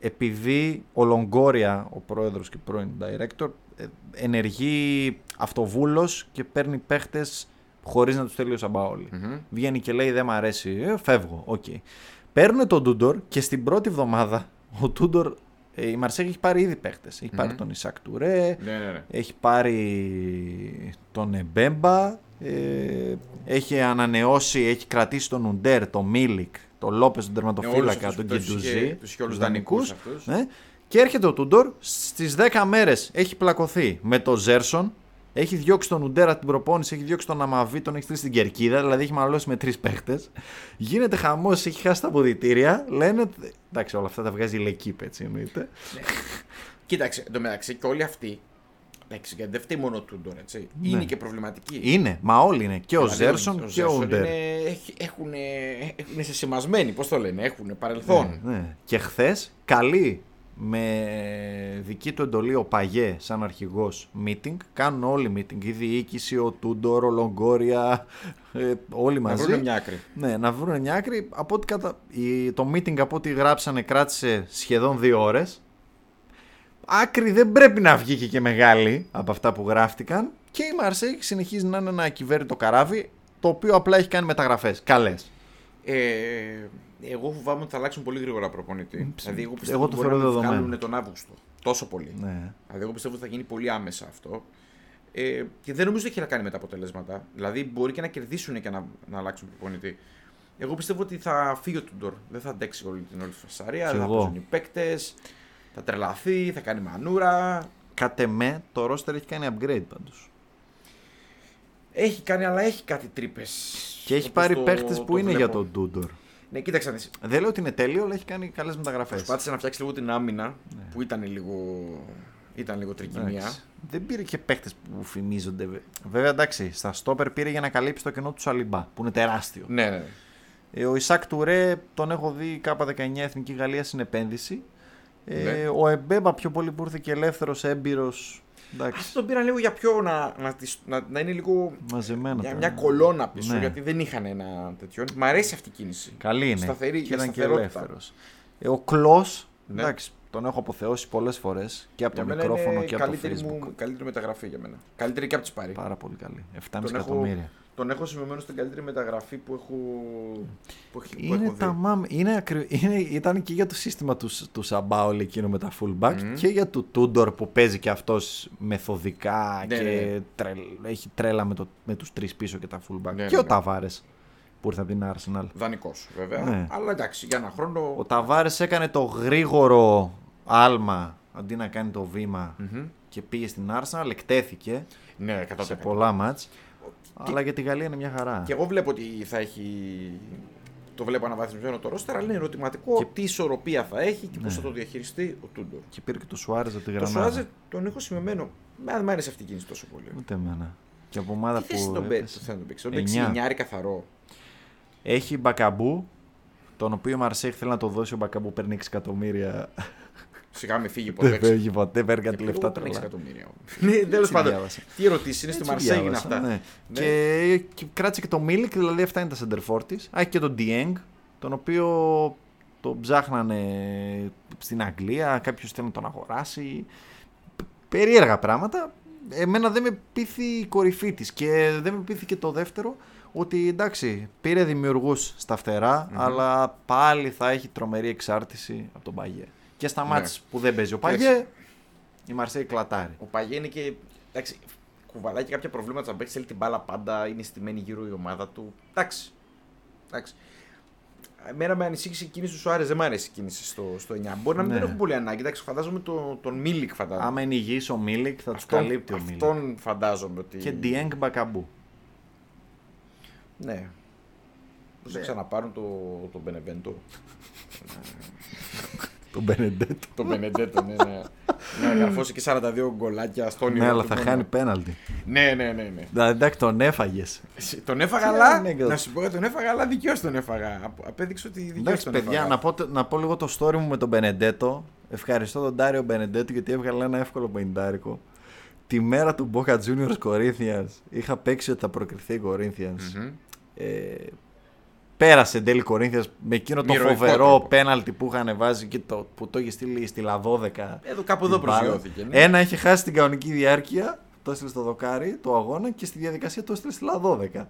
επειδή ο Λογκόρια, ο πρόεδρος και πρώην director, ε, ενεργεί αυτοβούλος και παίρνει παίχτες χωρίς να τους θέλει ο Σαμπάολι. μμμ. Βγαίνει και λέει δεν μ' αρέσει, ε, φεύγω, οκ. Παίρνουν τον Τούντορ και στην πρώτη εβδομάδα ο Τούντορ, ε, η Μαρσέγ έχει πάρει ήδη παίχτες. Έχει πάρει Μμμ. τον Ισακ Τουρέ, Ναι, ναι, ναι. έχει πάρει τον Εμπέμπα, ε, έχει ανανεώσει, έχει κρατήσει τον Ουντέρ, τον Μίλικ, τον Λόπες, τον τερματοφύλακα, όλους τον αυτούς τους είχε- Γκεντουζί, τους είχε όλους τους δανεικούς δανεικούς, αυτούς. ε, και έρχεται ο Τούντορ, στις 10 μέρες έχει πλακωθεί με τον Ζέρσον, έχει διώξει τον Ουντέρα από την προπόνηση, έχει διώξει τον Αμαβή, τον έχει στείλει στην Κερκίδα, δηλαδή έχει μαλώσει με τρεις παίχτες. Γίνεται χαμός, έχει χάσει τα αποδητήρια. Λένε. Εντάξει, όλα αυτά τα βγάζει η Λεκύπ, έτσι εννοείται. Κοίταξε, εντωμεταξύ και όλοι αυτοί. Εντάξει, γιατί δεν φταίει μόνο ο Τούντορ, έτσι. Ναι. Είναι και προβληματικοί. Είναι, μα όλοι είναι. Και ο Δηλαδή, Ζέρσον και ο Ζέρσον Ουντέρ. είναι- έχει- Έχουν, έχουν σεσημασμένοι, πώς το λένε, έχουν παρελθόν. Ναι, ναι. Και χθες καλή με δική του εντολή ο Παγέ σαν αρχηγός meeting. Κάνουν όλοι meeting. Η διοίκηση, ο Τούντορ, ο Λογκόρια, ε, όλοι Να μαζί. βρουν μια άκρη. Ναι, να βρουν μια άκρη. Από ό,τι κατα... η- Το meeting από ό,τι γράψανε κράτησε σχεδόν δύο ώρες. Άκρη δεν πρέπει να βγει και, και μεγάλη από αυτά που γράφτηκαν. Και η Μαρσέη συνεχίζει να είναι ένα ακυβέρνητο καράβι το οποίο απλά έχει κάνει μεταγραφές. Καλές. Ε, εγώ φοβάμαι ότι θα αλλάξουν πολύ γρήγορα προπονητή. Δηλαδή, εγώ πιστεύω εγώ ότι το μπορεί να θεωρώ τον δεδομένο. βγάλουν τον Αύγουστο. Τόσο πολύ. Ναι. Δηλαδή, εγώ πιστεύω ότι θα γίνει πολύ άμεσα αυτό. Ε, και δεν νομίζω ότι έχει να κάνει με τα αποτελέσματα. Δηλαδή, μπορεί και να κερδίσουν και να, να αλλάξουν προπονητή. Εγώ πιστεύω ότι θα φύγει ο Τούντορ. Δεν θα αντέξει όλη την όλη φασαρία. Κι Δεν θα εγώ. παίζουν οι παίκτες. Θα τρελαθεί, θα κάνει μανούρα. Κατ' εμέ το roster έχει κάνει upgrade πάντως. Έχει κάνει, αλλά έχει κάτι τρύπες. Και έχει πάρει παίχτες που είναι για τον Τούντορ. Ναι, κοίταξε να δεις. Δεν λέω ότι είναι τέλειο, αλλά έχει κάνει καλές μεταγραφές. Προσπάθησε να φτιάξει λίγο την άμυνα Ναι. που ήταν λίγο Ήταν λίγο τρικυμία. Εντάξει. Δεν πήρε και παίχτε που φημίζονται. βε- Βέβαια, εντάξει, στα στόπερ πήρε για να καλύψει το κενό του Σαλιμπά, που είναι τεράστιο. Ναι, ναι. Ε, ο Ισακ Τουρέ τον έχω δει κάπα 19 Εθνική Γαλλία στην επένδυση. Ε, Ναι. Ο Εμπέμπα πιο πολύ που ήρθε και ελεύθερος, έμπειρος. Εντάξει, Αυτό τον πήραν λίγο για πιο να, να, τις- να, να είναι λίγο μαζεμένα. μια, τα- μια κολόνα πίσω, Ναι. γιατί δεν είχαν ένα τέτοιο. Μ' αρέσει αυτή η κίνηση. Καλή είναι. Σταθερή, και για ήταν και σταθερότητα. ελεύθερος. Ε, ο Κλό, Ναι. εντάξει, τον έχω αποθεώσει πολλές φορές και από Για το μένα μικρόφωνο είναι και από το καλύτερη, Facebook. μου, καλύτερη μεταγραφή για μένα. Καλύτερη και από τις πάρει. Πάρα πολύ καλή. 7,5 Τον έχω- εκατομμύρια. Τον έχω σημειωμένο στην καλύτερη μεταγραφή που έχω, που έχει, που Είναι έχω τα δει. μάμ, είναι, ακρι... είναι, ήταν και για το σύστημα του, του Σαμπάολ εκείνο με τα fullback Μμμ. και για του Τούντορ που παίζει και αυτός μεθοδικά Ναι, και ναι. τρελ, έχει τρέλα με, το, με τους τρεις πίσω και τα fullback. Ναι, και ναι, ο ναι. Ταβάρες που ήρθε από την Arsenal. Δανεικός βέβαια. Ναι. Αλλά εντάξει, για ένα χρόνο. Ο Ταβάρες έκανε το γρήγορο άλμα αντί να κάνει το βήμα Μμμ. και πήγε στην Arsenal, εκτέθηκε Ναι, 100%. σε πολλά μάτς. Αλλά για τη Γαλλία είναι μια χαρά. Και εγώ βλέπω ότι θα έχει. Το βλέπω αναβαθμισμένο το ρόστερ, αλλά είναι ερωτηματικό Και- τι ισορροπία θα έχει και πώς Ναι. θα το διαχειριστεί ο Τούντορ. Και πήρε και το Σουάρες από τη Το Γρανάδα. Σουάζε τον έχω σημειωμένο. Μ' άρεσε αυτή η κίνηση τόσο πολύ. Ούτε εμένα. Και από ομάδα Τι θέση που τον έπεσε. παίξει, θέλει να τον παίξει; Τον παίξει Εννιά. εννιάρι καθαρό. Έχει Μπακαμπού, τον οποίο η Μαρσέη θέλει να το δώσει. Ο Μπακαμπού παίρνει 6 εκατομμύρια. Σιγά με φύγει Δεν ποτέ. φεύγει ποτέ, παίρνει κάτι Γιατί λεφτά εγώ παίρνει τρελά. εκατομμύρια. <laughs> Ναι, τέλος Έτσι πάντων. διάβασα. Τι ερωτήσεις είναι στη Έτσι Μαρσέγ είναι διάβασα, αυτά; ναι. Ναι. Και, και κράτησε και το Μίλικ, δηλαδή αυτά είναι τα center της. Α, έχει και τον Dieng, τον οποίο τον ψάχνανε στην Αγγλία. Κάποιος θέλει να τον αγοράσει. Π- Περίεργα πράγματα. Εμένα δεν με πείθει η κορυφή της και δεν με πείθει και το δεύτερο ότι εντάξει, πήρε δημιουργούς στα φτερά, Μμμ. αλλά πάλι θα έχει τρομερή εξάρτηση από τον Παγιέ. Και στα Ναι. ματς που δεν παίζει ο Κοίταξε. Παγιέ, η Μαρσέη κλατάρει. Ο Παγέ είναι και. Εντάξει, κουβαλάει και κάποια προβλήματα σαν παίχτης. Θέλει την μπάλα πάντα. Είναι στημένη γύρω η ομάδα του. Εντάξει. εντάξει. Εμένα με ανησύχησε η κίνηση του Σουάρες. Δεν μου άρεσε η κίνηση στο, στο 9. Μπορεί να μην Ναι. τον έχουν πολύ ανάγκη. Εντάξει, φαντάζομαι τον, τον Μίλικ φαντάζομαι. Άμα είναι υγιής ο Μίλικ θα τους Αυτόν- καλύπτει ο Μίλικ. Αυτόν φαντάζομαι ότι. Και Dieng Μπακαμπού. Ναι. Πώς θα Ναι. ξαναπάρουν το, το Μπενεβέντο. <laughs> Τον Μπενεντέτο. το Μπενεντέτο, ναι, ναι. Να καρφώσει και 42 γκολάκια στον Ναι, αλλά θα χάνει πέναλτι. Ναι, ναι, ναι. ναι. Δηλαδή, εντάξει, τον έφαγες. Εσύ- Τον έφαγα, Τι αλλά. ανέκδοτο. Να σου πω, τον έφαγα, αλλά δικαίως τον έφαγα. Απ- Απέδειξε ότι δικαίως Εντάξει, τον παιδιά, έφαγα. να πω, να πω λίγο το story μου με τον Μπενεντέτο. Ευχαριστώ τον Ντάριο Μπενεντέτο γιατί έβγαλε ένα εύκολο πενιντάρικο. Τη μέρα του Boca Juniors Corinthians είχα παίξει ότι θα προκριθεί η Corinthians. Μμμ. Ε, πέρασε εν τέλει Corinthians με εκείνο το Με ηρωικό φοβερό τρόπο. πέναλτι που είχαν βάζει και το, που το είχε στείλει στη Λαδόδεκα. Εδώ κάπου εδώ την μπάλα. προσγειώθηκε. Ναι. Ένα είχε χάσει την κανονική διάρκεια, το έστειλε στο δοκάρι, το αγώνα και στη διαδικασία το έστειλε στη Λαδόδεκα.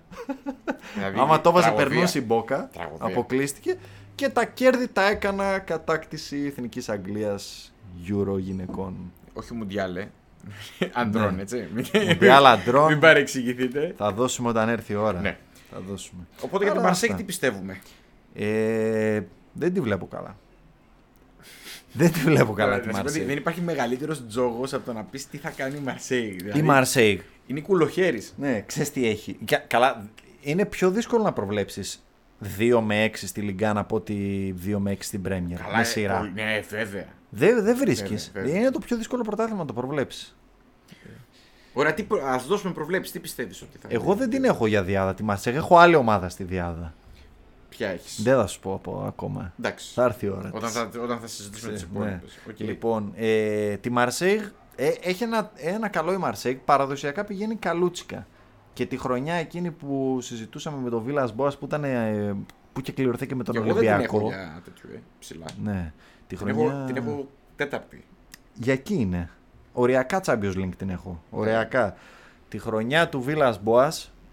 Δηλαδή, Άμα το έβαζε τραγωδία. περνούσε η Μπόκα, Τραγωδία. αποκλείστηκε και τα κέρδη τα έκανα κατάκτηση Εθνικής Αγγλίας Euro γυναικών. Όχι Μουντιάλε. Αντρών, Ναι. έτσι. Μουντιάλ αντρών. Μην παρεξηγηθείτε. Θα δώσουμε όταν έρθει η ώρα. Ναι. Θα δώσουμε. Οπότε για την Αλλά Μαρσέκ αυτά. τι πιστεύουμε; Ε, δεν τη βλέπω καλά. δεν τη βλέπω καλά Τώρα, τη να σου πω ότι Μαρσέη. Δεν υπάρχει μεγαλύτερος τζόγος από το να πεις τι θα κάνει η Μαρσέη. Δηλαδή, Η Μαρσέη. Είναι κουλοχέρι. Ναι, ξέρεις τι έχει. Και- Καλά, είναι πιο δύσκολο να προβλέψεις 2 με 6 στη Λιγκάν από ότι 2 με 6 στην Πρέμιερ. Καλά, με ε, σειρά. πολύ- Ναι, βέβαια. Δεν δεν βρίσκεις. Βέβαια, βέβαια. Είναι το πιο δύσκολο πρωτάθλημα να το προβλέψεις. Ωραία, τι, προ- ας δώσουμε προβλέψεις. Τι πιστεύεις ότι θα Εγώ δεν την έχω για διάδα τη Μαρσέγ. Έχω άλλη ομάδα στη διάδα. Ποια έχεις; Δεν θα σου πω από ακόμα. Εντάξει. Θα έρθει η ώρα. Όταν της. θα, όταν θα συζητήσουμε τις Ναι. υπόλοιπες. Λοιπόν, ε, τη Μαρσέιγ ε, έχει ένα, ένα καλό η Μαρσέιγ. Παραδοσιακά πηγαίνει καλούτσικα. Και τη χρονιά εκείνη που συζητούσαμε με τον Βίλα Μπόα που ήταν. Ε, που είχε κληρωθεί και με τον Και εγώ δεν την Ολυμπιακό. έχω για τέτοιο, ε, ψηλά. Ναι. Τη Την, χρονιά... έχω, την έχω τέταρτη. Για εκεί είναι. Οριακά Champions League την έχω. Οριακά. Τη χρονιά του Βίλα Μπόα,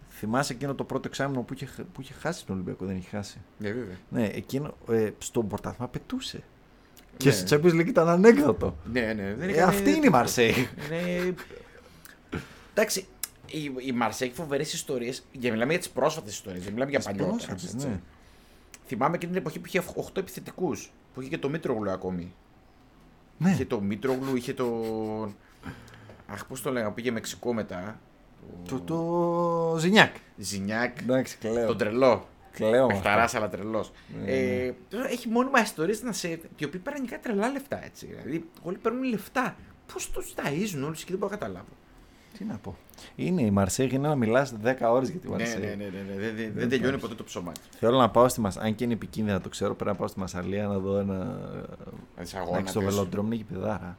θυμάσαι εκείνο το πρώτο εξάμεινο που είχε, που είχε χάσει τον Ολυμπιακό, δεν είχε χάσει; Ναι, βέβαια. Ναι, εκείνο ε, στον πρωτάθλημα πετούσε. Και Ναι. στο Champions League ήταν ανέκδοτο. Ναι, ναι. Δεν Ε, έκανε αυτή είναι η τίποτα. Μαρσέη. Είναι... Εντάξει, η, η Μαρσέη έχει φοβερές ιστορίες. Για μιλάμε για τις πρόσφατες ιστορίες, δεν μιλάμε για Τις παλιότερε. πρόσφατες, ναι. Θυμάμαι και την εποχή που είχε 8 επιθετικούς. Που είχε και το Μήτρογλου ακόμη. Ναι. Είχε το Μήτρογλου, είχε το. Αχ, πώς το λέγαμε, πήγε Μεξικό μετά. Το, το Ζινιάκ. Ζινιάκ. Εντάξει, κλαίω. Τον τρελό. Κλαίω. με Πεχταρά, αυτό. αλλά τρελός. Ναι, ε, ναι. τώρα έχει μόνιμα ιστορίες να σε. οι οποίοι παίρνουν και τρελά λεφτά έτσι. Δηλαδή, όλοι παίρνουν λεφτά. Πώς τους ταΐζουν όλους και δεν μπορώ να καταλάβω. Τι να πω. Είναι η Μαρσέγ, είναι να μιλάς 10 ώρες για τη Ναι, Μαρσέγ. ναι, ναι, ναι, ναι. Δεν, δεν, δεν τελειώνει ποτέ το ψωμάκι. Θέλω να πάω στη Μασαλία. Αν και είναι επικίνδυνα, το ξέρω, πρέπει να πάω στη Μασαλία να δω ένα. Δηλαδή, Να αγώνα. στο βελοντρόμ είναι γηπεδάρα.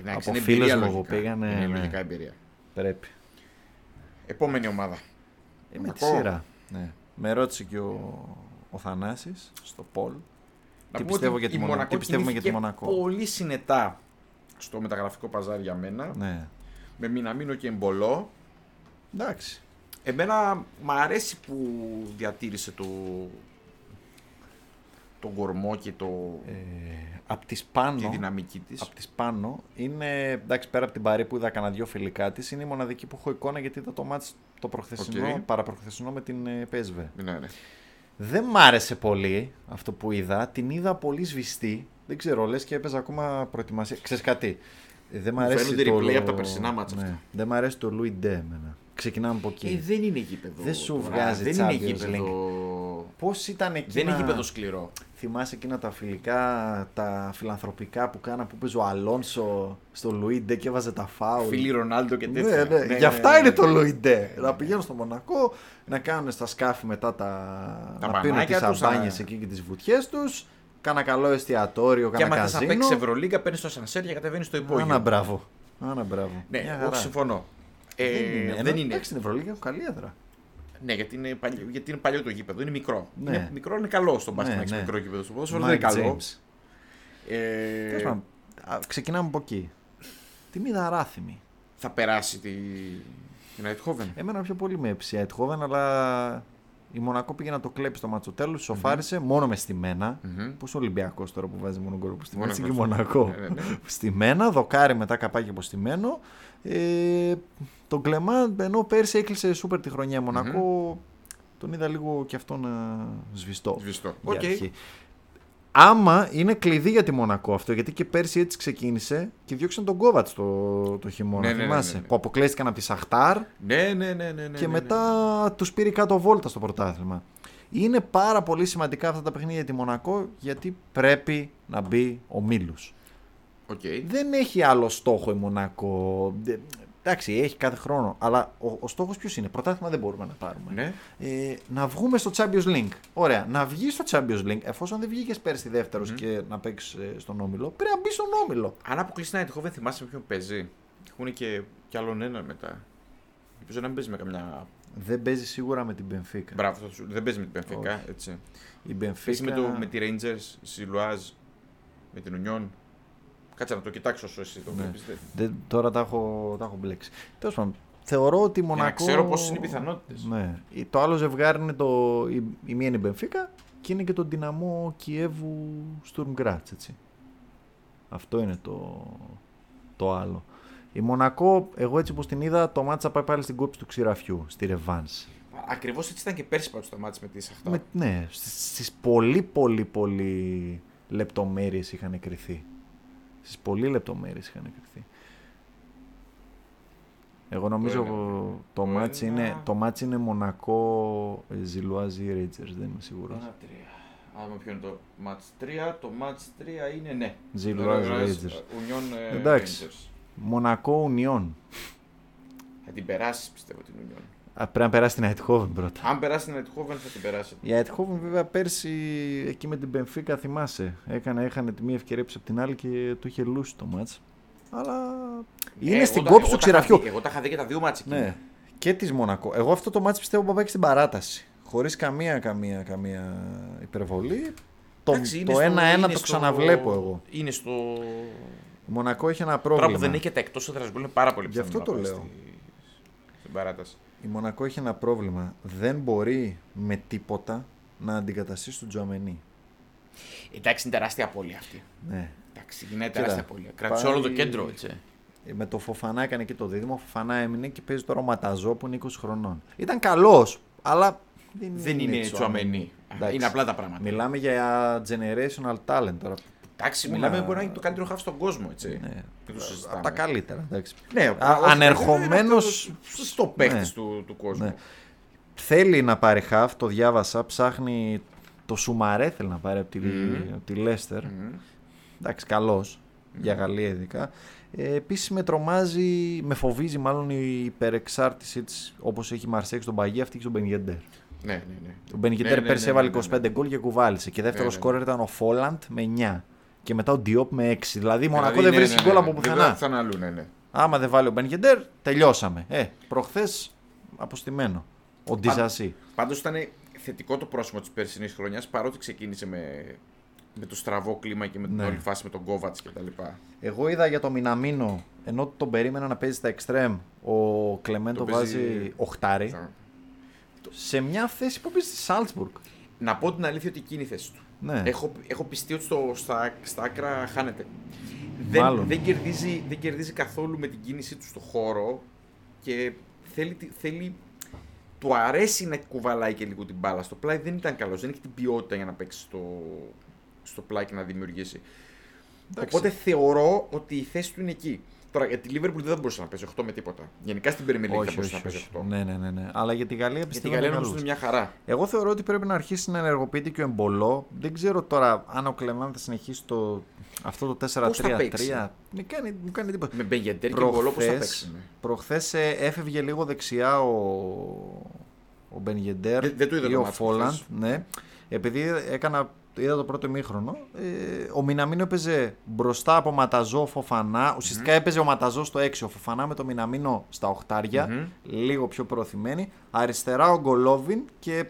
Εντάξει, από είναι φίλους εμπειρία μου εγώ λογικά. πήγανε, Είναι ναι. λογικά εμπειρία. Πρέπει. Επόμενη ομάδα. Ε, με τη Μονακό. σειρά. Ναι. Με ρώτησε και ο, ο Θανάσης στο Πολ. Να Τι πούμε πιστεύω ότι για τη η Μονακό, Μονακό τι πιστεύουμε για τη κινήθηκε Μονακό; Πολύ συνετά στο μεταγραφικό παζάρι για μένα. Ναι. Με Μιναμίνο και Εμπολό. Εντάξει. Εμένα μ' αρέσει που διατήρησε το, τον κορμό και το, Ε, απ' τις πάνω, τη δυναμική της. απ' τις πάνω είναι, εντάξει πέρα από την Παρή που είδα κανένα δυο φιλικά της, είναι η μοναδική που έχω εικόνα γιατί είδα το ματς το προχθεσινό, Οκ. παραπροχθεσινό με την ε, PSV. Ναι, ναι. Δεν μ' άρεσε πολύ αυτό που είδα. Την είδα πολύ σβηστή. Δεν ξέρω, λες και έπαιζα ακόμα προετοιμασία. Ξέρεις κάτι. Ε, Δεν μ' Μου αρέσει φαίνονται το... replay από τα περσινά μάτσα ναι. αυτά. Δεν μ' αρέσει το Louis D εμένα. Ξεκινάμε από εκεί. Ε, δεν είναι γήπεδο. Δεν σου τώρα. βγάζει Δεν είναι Champions γήπεδο. Πώς ήταν εκεί Δεν είναι γήπεδο σκληρό. Θυμάσαι εκείνα τα φιλικά, τα φιλανθρωπικά που κάνα που παίζει ο Αλόνσο στο Λουίντε και έβαζε τα φάουλ. Φίλοι Ρονάλντο και Ναι, τέτοια. ναι, Ναι, Γι' αυτά ναι, είναι ναι. το Λουίντε. Να πηγαίνουν στο Μονακό, να κάνουν στα σκάφη μετά τα. Τα να πίνουν τις μπανάκια τους, σαμπάνιε να- εκεί και τις βουτιές τους. Κάνα καλό εστιατόριο, Και κάνα άμα θες να καζίνο. παίξεις Ευρωλίγκα, παίρνεις το σανσέρ και κατεβαίνεις στο υπόγειο. Άνα μπράβο. Άνα μπράβο. Ναι, Μια όχι, χαρά. συμφωνώ. Ε, Δεν είναι. δεν Ενώ, είναι. Εντάξει, στην Ευρωλίγα έχουν καλή έδρα. Ναι, γιατί είναι, παλιό, γιατί είναι παλιό το γήπεδο, είναι μικρό. Ναι. Είναι, μικρό είναι καλό στον μπάσκετ Ναι, να έχεις ναι. μικρό γήπεδο. Στο ποδόσφαιρο δεν Mike είναι καλό. James. Ε, Τέλος πάντων, α, Ξεκινάμε από εκεί. Τι είδα αράθιμη. θα περάσει τη, την Eindhoven. Εμένα πιο πολύ με έψη η Αιτχόβεν, αλλά η Μονακό πήγε να το κλέψει στο μάτσο τέλου, σοφάρισε μόνο μες στημένα. Μμμ. Πώ ο Ολυμπιακός τώρα που βάζει μόνο γκολ από στημένο, έτσι και Μονακός. Μονακό. Ναι, ναι, ναι. Στημένα, δοκάρι μετά καπάκι από στημένο. Ε, τον Κλεμάν, ενώ πέρσι έκλεισε σούπερ τη χρονιά η μονακο τον είδα λίγο και αυτό να σβηστό. Σβηστό. για Οκ. αρχή. Άμα είναι κλειδί για τη Μονακό αυτό, γιατί και πέρσι έτσι ξεκίνησε και διώξαν τον Κόβατς το, το χειμώνα. Ναι, ναι, ναι, θυμάσαι, ναι, ναι. Που αποκλείστηκαν από τη Σαχτάρ Ναι, ναι, ναι, ναι, ναι. και ναι, μετά τους πήρε κάτω βόλτα στο πρωτάθλημα. Είναι πάρα πολύ σημαντικά αυτά τα παιχνίδια για τη Μονακό γιατί πρέπει να μπει ομίλους. Ναι. Οκ. Δεν έχει άλλο στόχο η Μονακό. Δε- Εντάξει, έχει κάθε χρόνο. Αλλά ο, ο στόχος ποιος είναι; Πρωτάθλημα δεν μπορούμε να πάρουμε. Ναι. Ε, να βγούμε στο Champions League. Ωραία. Να βγεις στο Champions League εφόσον δεν βγήκες πέρσι δεύτερος και να παίξεις στον όμιλο. Πρέπει να μπεις στον όμιλο. Αν αποκλείσει την Eindhoven, θυμάσαι με ποιον παίζει. Έχουν και, και άλλον έναν μετά. Ελπίζω να μην παίζει με καμιά. Δεν παίζει σίγουρα με την Benfica. Μπράβο, θα σου- δεν παίζει με την Benfica. Όχι. Έτσι. Η Παίζει Benfica. με, το, με τη Rangers, Σιλουάζ, με την Union. Κάτσε να το κοιτάξω όσο εσύ το Ναι. βλέπεις. Δεν- Δεν, τώρα τα έχω, τα έχω μπλέξει. Τέλος πάντων, θεωρώ ότι η Για να Μονακό. ξέρω πόσες είναι οι πιθανότητες. Ναι. Το άλλο ζευγάρι είναι το. Η, η μία είναι η Μπενφίκα και είναι και το δυναμό Κιέβου Στουρμ Γκράτς, έτσι. Αυτό είναι το, το άλλο. Η Μονακό, εγώ έτσι όπως την είδα, το μάτσα πάει πάλι στην κόψη του ξηραφιού, στη Ρεβάνς. Ακριβώς έτσι ήταν και πέρσι πάντως το μάτι με τη Σαχτά. Με, ναι, στις, στις πολύ πολύ πολύ λεπτομέρειες είχαν κρυθεί. Στις πολύ λεπτομέρειες είχαν κρυθεί. Εγώ νομίζω Το ένα. το, Το μάτς ένα. είναι, το μάτς είναι Μονακό ε, Ζιλουάζι Ρέιτζερς, δεν είμαι σίγουρος. Ένα, τρία. Άμα ποιο είναι το match 3, το match 3 είναι ναι. Ζιλουάζι Rangers, Ρέιτζερς. Union ε, Εντάξει. Rangers. Μονακό Ουνιόν. Θα την περάσεις πιστεύω την Union. Πρέπει να περάσει την Αιτχόβεν πρώτα. Αν περάσει την Eindhoven θα την περάσει. Η Αιτχόβεν βέβαια πέρσι εκεί με την Μπενφίκα θυμάσαι. Έκανε, έχανε τη μία ευκαιρία πίσω από την άλλη και το είχε λούσει το μάτς. Αλλά είναι Ε, εγώ στην τα- κόψη εγώ του τα είχα ξηραφιού. δει- Εγώ τα είχα δει και τα δύο μάτς εκεί. Ναι. Και της Μονακό. Εγώ αυτό το μάτς πιστεύω που πάει στην παράταση. Χωρίς καμία, καμία, καμία υπερβολή. Το, Εντάξει, είναι το στο- 1-1 είναι το στο- ξαναβλέπω εγώ. Είναι στο. Η Μονακό έχει ένα Τώρα πρόβλημα. που δεν έχει και τα εκτός έδρας γκολ είναι πάρα πολύ Γι' πιθανό αυτό να το πάει λέω. στη- Στην παράταση. Η Μονακό έχει ένα πρόβλημα. Δεν μπορεί με τίποτα να αντικαταστήσει τον Τζουαμενί. Εντάξει, είναι τεράστια απώλεια αυτή. Ναι. Εντάξει, είναι Κοίτα, τεράστια απώλεια. Κράτησε πάει- όλο το κέντρο, έτσι. Ε, Με το Φοφανά έκανε και το δίδυμο. Ο Φοφανά έμεινε και παίζει τώρα ο Ματαζό που είναι 20 χρονών. Ήταν καλός, αλλά δεν, Δεν είναι τσουαμενή. Εντάξει. Είναι απλά τα πράγματα. Μιλάμε για generational talent τώρα. Εντάξει, Πού μιλάμε να- μπορεί να είναι το καλύτερο χάφ στον κόσμο, έτσι. Ναι. Δεν το συζητάμε. Από τα καλύτερα. Εντάξει. Ναι, Α, όχι, ανερχομένος- είναι αυτός Στο παίχτη Ναι. του, του κόσμου. Ναι. Θέλει να πάρει χαφ, το διάβασα. Ψάχνει το Σουμαρέ, θέλει να πάρει από τη, Μμμ. από τη Λέστερ. Μμμ. Εντάξει, καλός. Για Γαλλία ειδικά. Ε, Επίσης με τρομάζει, με φοβίζει μάλλον η υπερεξάρτησή της όπως έχει η Μαρσέκ στον Παγί, αυτή και στον Μπενιέντερ. Ναι, ναι, ναι. Ο Μπενιέντερ Ναι, ναι, πέρσι ναι, έβαλε ναι, ναι, 25 ναι. γκολ και κουβάλισε. Και δεύτερο Ναι, ναι. σκόρερ ήταν ο Φόλαντ με 9. Και μετά ο Ντιόπ με 6. Δηλαδή Μονακό Δηλαδή, δεν ναι, βρίσκει ναι, γκολ ναι, από ναι. πουθενά. Δεν θα είναι αλλού, ναι, ναι. Άμα δεν βάλει ο Μπενιέντερ, τελειώσαμε. Ε, προχθές αποστημένο. Ο Ντιζασί. Πάντως ήταν θετικό το πρόσωπο της περσινής χρονιάς παρότι ξεκίνησε με, με το στραβό κλίμα και με την Ναι. όλη φάση με τον Κόβατς κτλ. Εγώ είδα για το Μιναμίνο, ενώ τον περίμενα να παίζει στα εξτρέμ, ο Κλεμέντο Τον παίζει- βάζει οχτάρι. Σε μια θέση που παίζει στη Σάλτσμπουργκ. Να πω την αλήθεια ότι εκείνη η θέση του. Ναι. Έχω, έχω πιστεί ότι στο, στα, στα άκρα χάνεται. Μάλλον. Δεν, δεν, κερδίζει, δεν κερδίζει καθόλου με την κίνησή του στο χώρο και θέλει, τη- θέλει του αρέσει να κουβαλάει και λίγο την μπάλα. Στο πλάι δεν ήταν καλός. Δεν έχει την ποιότητα για να παίξει στο, στο πλάι και να δημιουργήσει. Εντάξει. Οπότε θεωρώ ότι η θέση του είναι εκεί. Τώρα για τη Liverpool δεν θα μπορούσε να παίζει 8 με τίποτα. Γενικά στην Premier League δεν όχι, μπορούσε όχι, να παίζει όχι. 8. Ναι, ναι, ναι, ναι. Αλλά για τη Γαλλία Για τη πιστεύω Γαλλία είναι νομίζω είναι καλός. μια χαρά. Εγώ θεωρώ ότι πρέπει να αρχίσει να ενεργοποιείται και ο Εμπολό. Δεν ξέρω τώρα αν ο Κλεμάν θα συνεχίσει το, αυτό το 4-3-3. Πώς θα παίξει; Μου κάνει, μου κάνει εντύπωση. Με Μπενγεντέρ και Γκολό πώς θα Προχθές, παίξει. ναι. προχθές ε, έφευγε λίγο δεξιά ο, ο Μπεν Γεντέρ Δεν- δεν το είδα ή το ο μάτς Φόλαντ. προχθές. Ναι. Επειδή έκανα, είδα το πρώτο ημίχρονο, ε, ο Μιναμίνο έπαιζε μπροστά από Ματαζό Φοφανά. Ουσιαστικά έπαιζε ο Ματαζό στο 6, ο Φοφανά με το Μιναμίνο στα οχτάρια, Μμμ. λίγο πιο προωθημένη. Αριστερά ο Γκολόβιν και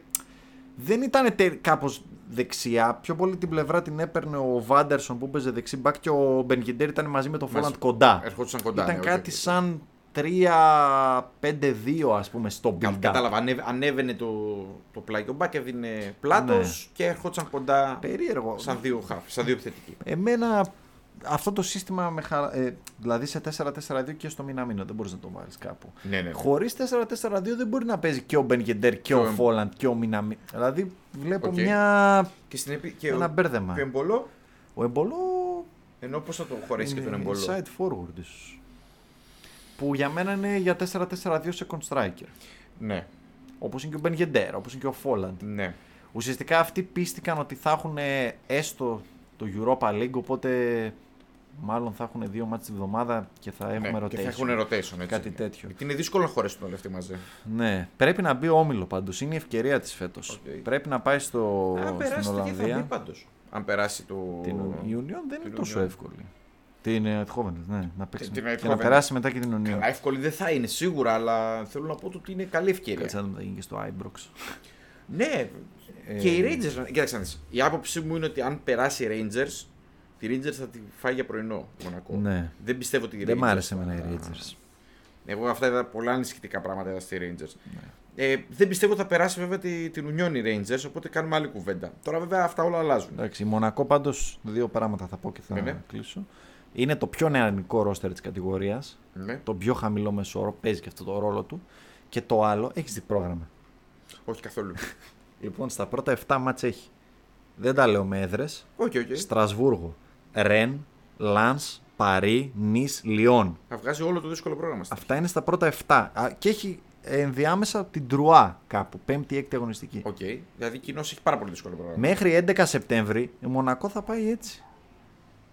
δεν ήταν τε, κάπως δεξιά. Πιο πολύ την πλευρά την έπαιρνε ο Βάντερσον που έπαιζε δεξί μπακ και ο Μπεν Γεντέρ ήταν μαζί με το Μαζί. Φόλαντ κοντά. Ερχόντουσαν κοντά. Ήταν ναι, κάτι οκ, οκ. σαν 3-5-2 ας πούμε στο Κα- build Κατάλαβα, ανέβ- ανέβαινε το, το πλάι και ο Μπακ έδινε πλάτος Ναι. και ερχόντουσαν κοντά Περίεργο. σαν δύο χαφ, σαν δύο επιθετικοί. Εμένα αυτό το σύστημα με χαρα... ε, δηλαδή σε 4-4-2 και στο Μιναμίνο δεν μπορείς να το βάλεις κάπου. Ναι, ναι. Χωρίς 4-4-2 δεν μπορεί να παίζει και ο Μπεν Γεντέρ και Και ο ο- Φόλαντ και ο Μιναμίνο. Δηλαδή βλέπω Οκ. μια... Και στην επί... και ένα ο... μπέρδεμα. και ο Εμπολό, Ο Εμπολό ενώ πώς θα το χωρέσεις και τον Εμπολό; inside forward ίσως. Που για μένα είναι για 4-4-2 second striker. Ναι, Όπως είναι και ο Μπεν Γεντέρ, όπως είναι και ο Φόλαντ. ναι. Ουσιαστικά αυτοί πείστηκαν ότι θα έχουν ε, έστω το Europa League, οπότε μάλλον θα έχουν δύο μάτς τη βδομάδα και θα έχουμε ναι. rotation. Και θα έχουν rotation, έτσι. Κάτι είναι. τέτοιο. Γιατί είναι δύσκολο να χωρέσουν όλοι αυτοί μαζί. Ναι, πρέπει να μπει σε όμιλο πάντως, είναι η ευκαιρία της φέτος. Οκ. Πρέπει να πάει στο, Αν στην περάσει, τι θα μπει Ολλανδία. πάντως; Αν περάσει το. Την Union δεν την είναι τόσο Union. εύκολη. Την Eindhoven, ναι, να παίξει. την και Eindhoven. να περάσει μετά και την Union. Καλά, εύκολη δεν θα είναι σίγουρα, αλλά θέλω να πω ότι είναι καλή ευκαιρία. Κάτσε να δούμε τι θα γίνει και στο Ibrox. Ναι, Ε, και οι Rangers. Κοίταξε να δεις. Η άποψή μου είναι ότι αν περάσει οι Rangers, τη Rangers θα τη φάει για πρωινό Μονακό. Ναι. Δεν πιστεύω ότι οι Δεν μ' Rangers άρεσε θα- εμένα οι Rangers. Εγώ αυτά είδα πολλά ανησυχητικά πράγματα είδα στη Rangers. Ναι. Ε, δεν πιστεύω ότι θα περάσει βέβαια τη- την Union οι Rangers, οπότε κάνουμε άλλη κουβέντα. Τώρα βέβαια αυτά όλα αλλάζουν. Εντάξει, η Μονακό πάντως δύο πράγματα θα πω και θα Ναι, ναι. κλείσω. Είναι το πιο νεανικό ρόστερ της κατηγορίας. Ναι. Το πιο χαμηλό μέσο όρο. Παίζει και αυτό το ρόλο του. Και το άλλο, έχεις δει πρόγραμμα. Όχι καθόλου. <laughs> Λοιπόν, στα πρώτα 7 μάτς έχει. Δεν τα λέω με έδρες. όχι, όχι. Στρασβούργο, Ρεν, Λανς, Παρί, Νις, Λιόν. Θα βγάζει όλο το δύσκολο πρόγραμμα. στη Αυτά είναι στα πρώτα 7. Α, Και έχει ενδιάμεσα την Τρουά κάπου, 5η-6η αγωνιστική. Οκ. Δηλαδή κοινό έχει πάρα πολύ δύσκολο πρόγραμμα. Μέχρι 11 Σεπτέμβρη η Μονακό θα πάει έτσι.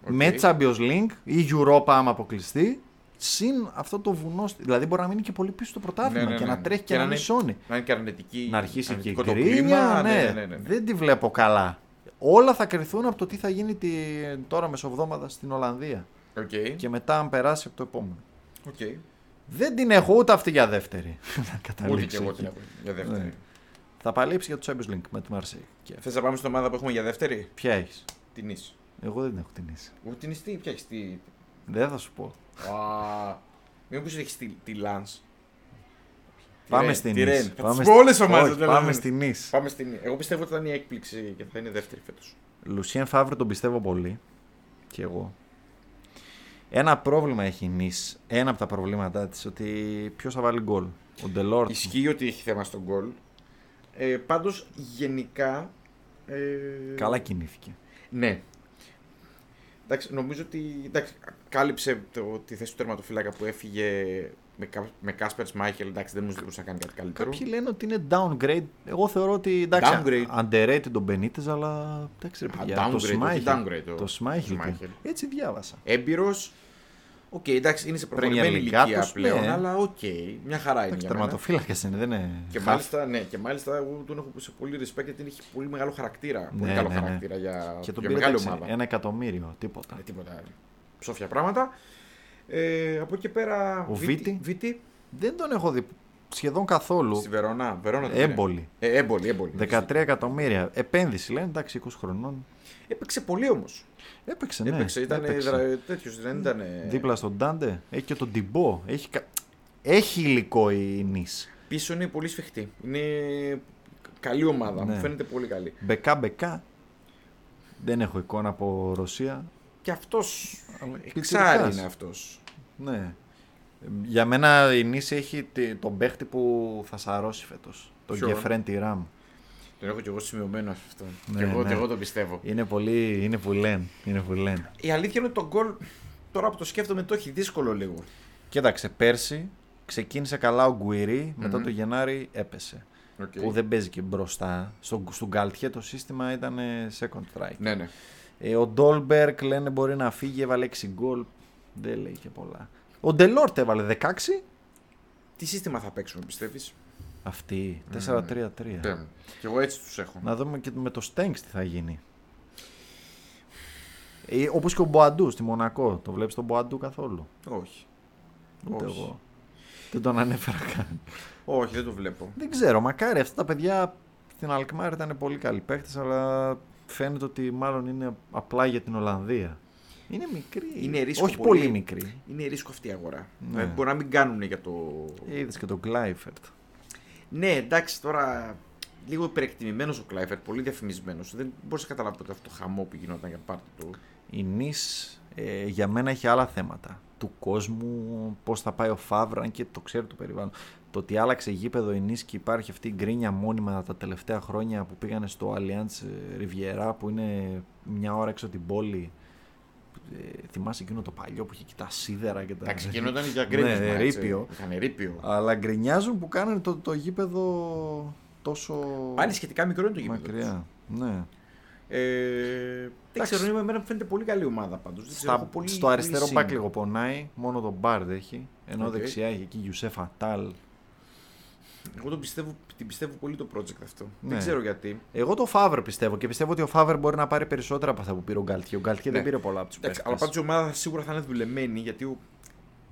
Οκ. Με Champions League ή Europa άμα αποκλειστεί. Συν αυτό το βουνό. στη- Δηλαδή μπορεί να μείνει και πολύ πίσω στο πρωτάθλημα Ναι, ναι, και ναι. να τρέχει και, Και να να μην είναι- σώνει. Να είναι και αρνητική. Να αρχίσει και η αρνητικό το γκρίνια. κλίμα. Ναι, Ναι, ναι, ναι, ναι. Δεν τη βλέπω καλά. Όλα θα κριθούν από το τι θα γίνει τη... τώρα μεσοβδόμαδα στην Ολλανδία. Οκ. Και μετά αν περάσει από το επόμενο. Οκ. Δεν την έχω ούτε αυτή για δεύτερη. <laughs> να Ούτε καταλήξω και εγώ εκεί. την έχω για δεύτερη. Ναι. Θα παλέψει για το Champions League με τη Marseille. Και... Θες να πάμε στην ομάδα που έχουμε για δεύτερη, Ποια έχεις; την Νης. Εγώ δεν την έχω την ίση. Εγώ την Νης τι, ποια έχεις τη. Δεν θα σου πω. Α, Μήπως έχεις τη, τη Lance. Πάμε Ρεν, στην τη Nice. Ρεν. Θα Πάμε τις στη- πω όλες τις ομάδες, Όχι, ναι, ναι, Πάμε ναι. στην Nice. Πάμε στην. Εγώ πιστεύω ότι θα είναι η έκπληξη και θα είναι δεύτερη φέτος. Λουσιέν Φαύρε τον πιστεύω πολύ. Και εγώ. Ένα πρόβλημα έχει η Nice. Ένα από τα προβλήματά της ότι ποιος θα βάλει γκολ. Ο Ντελόρτ. Ισχύει ότι έχει θέμα στον γκολ. Ε, Πάντως γενικά. Ε, Καλά κινήθηκε. Ναι. Εντάξει, νομίζω ότι εντάξει, κάλυψε το, τη θέση του τερματοφύλακα που έφυγε με, Κα- με Κάσπερ Σμάιχελ. Εντάξει, δεν μου ζητούσε να κάνει κάτι καλύτερο. Κάποιοι λένε ότι είναι downgrade. Εγώ θεωρώ ότι εντάξει, Downgrade. underrated τον Benitez, αλλά εντάξει ρε Α, παιδιά. downgrade, το όχι Schmeichel. downgrade, το- Το Schmeichel. Schmeichel. Έτσι διάβασα. Έμπειρος. Οκ, εντάξει, είναι σε Premier προχωρημένη League ηλικία κάτω, πλέον, ναι. αλλά οκ, μια χαρά είναι. Εντάξει, για μένα. τερματοφύλακα είναι, δεν είναι. Και χαφ. μάλιστα, ναι, και μάλιστα εγώ τον έχω σε πολύ respect γιατί έχει πολύ μεγάλο χαρακτήρα. πολύ Ναι, καλό ναι, ναι. χαρακτήρα για, Και τον για πήρε μεγάλη εντάξει, ομάδα. ένα εκατομμύριο, τίποτα. Ε, τίποτα. Ψόφια πράγματα. Ε, από εκεί πέρα. Ο Βίτι. Βίτι. Δεν τον έχω δει σχεδόν καθόλου. Στη Βερόνα. Βερόνα τον πήρε. Έμπολι. Ε, Έμπολι, Έμπολι. 13 εκατομμύρια. Επένδυση λένε, εντάξει, 20 χρονών. Έπαιξε πολύ όμως. Έπαιξε, ναι. έπαιξε, ήταν έπαιξε. τέτοιος, δεν ήταν. Δίπλα στον Ντάντε. Έχει και τον Τιμπό. Έχει, κα- έχει υλικό η Νης. Πίσω είναι πολύ σφιχτή. Είναι καλή ομάδα. Ναι. Μου φαίνεται πολύ καλή. Μπεκά μπεκά. Δεν έχω εικόνα από Ρωσία. Και αυτός. Αλλά Εξάρι πιτσιρικάς. είναι αυτός. Ναι. Για μένα η Νης έχει τη- τον παίχτη που θα σαρώσει φέτος. Τον Ποιον; Γεφρέν Τιράμ. Τον έχω και εγώ σημειωμένο αυτό. Ναι, και, εγώ, ναι. και εγώ το πιστεύω. Είναι πολύ, είναι που λένε. Είναι που λένε. Η αλήθεια είναι ότι το γκολ. Τώρα που το σκέφτομαι το έχει δύσκολο λίγο. Κοίταξε, πέρσι ξεκίνησε καλά ο Γκουιρί μετά Μμμ. το Γενάρη έπεσε. Okay. Που δεν παίζει και μπροστά. Στο, στον Καλτιέ το σύστημα ήταν ε, second striker. Ναι, ναι. Ε, ο Ντόλμπερκ λένε μπορεί να φύγει, έβαλε 6 γκολ. Δεν λέει και πολλά. Ο Ντελόρτ έβαλε 16. Τι σύστημα θα παίξουμε, πιστεύεις; Αυτή. 4-3-3. Ναι. Και εγώ έτσι τους έχω. Να δούμε και με το Στέγκς τι θα γίνει. Ε, όπως και ο Μποαντού στη Μονακό. Το βλέπεις τον Μποαντού καθόλου; Όχι. Ούτε Όχι. εγώ. Δεν τον ανέφερα καν. Όχι, δεν το βλέπω. Δεν ξέρω, μακάρι αυτά τα παιδιά στην Αλκμάρ ήταν πολύ καλοί παίχτες, αλλά φαίνεται ότι μάλλον είναι απλά για την Ολλανδία. Είναι μικρή. Είναι ρίσκο Όχι πολύ. πολύ μικρή. Είναι ρίσκο αυτή η αγορά. Ναι. Δηλαδή, μπορεί να μην κάνουν για το. Είδες και τον Κλάιφερτ. Ναι, εντάξει, τώρα λίγο υπερεκτιμημένος ο Κλάιφερ, πολύ διαφημισμένος. Δεν μπορεί να καταλάβει ποτέ αυτό το χαμό που γινόταν για πάρτι του. Η Νης ε, για μένα έχει άλλα θέματα. Του κόσμου, πώς θα πάει ο Φαύρα, αν και το ξέρει το περιβάλλον. Το ότι άλλαξε γήπεδο η Νης και υπάρχει αυτή η γκρίνια μόνιμα τα τελευταία χρόνια που πήγανε στο Allianz Riviera που είναι μια ώρα έξω από την πόλη. Ε, θυμάσαι εκείνο το παλιό που είχε και τα σίδερα και τα. Εντάξει, εκείνο ήταν για Ναι, γκρίνισμα. έτσι. ερείπιο. Ήταν ερείπιο. Αλλά γκρινιάζουν που κάνανε το, το γήπεδο τόσο Πάλι σχετικά μικρό είναι το γήπεδο. μακριά. Ναι. Ε, δεν Εντάξει. ξέρω, είναι εμένα μου φαίνεται πολύ καλή ομάδα πάντως. Στα, στο αριστερό μπακ λίγο πονάει, μόνο τον Μπάρντ έχει. Ενώ Οκ. δεξιά έχει εκεί Γιουσέφ Ατάλ. Εγώ τον πιστεύω, την πιστεύω πολύ το project αυτό. Ναι. Δεν ξέρω γιατί. Εγώ το Φαβρ πιστεύω και πιστεύω ότι ο Φαβρ μπορεί να πάρει περισσότερα από αυτά που πήρε ο Γκάλτιε. Ο Γκάλτιε δεν Ναι. πήρε πολλά από τους Εντάξει, αλλά πάντως η ομάδα σίγουρα θα είναι δουλεμένη γιατί ο...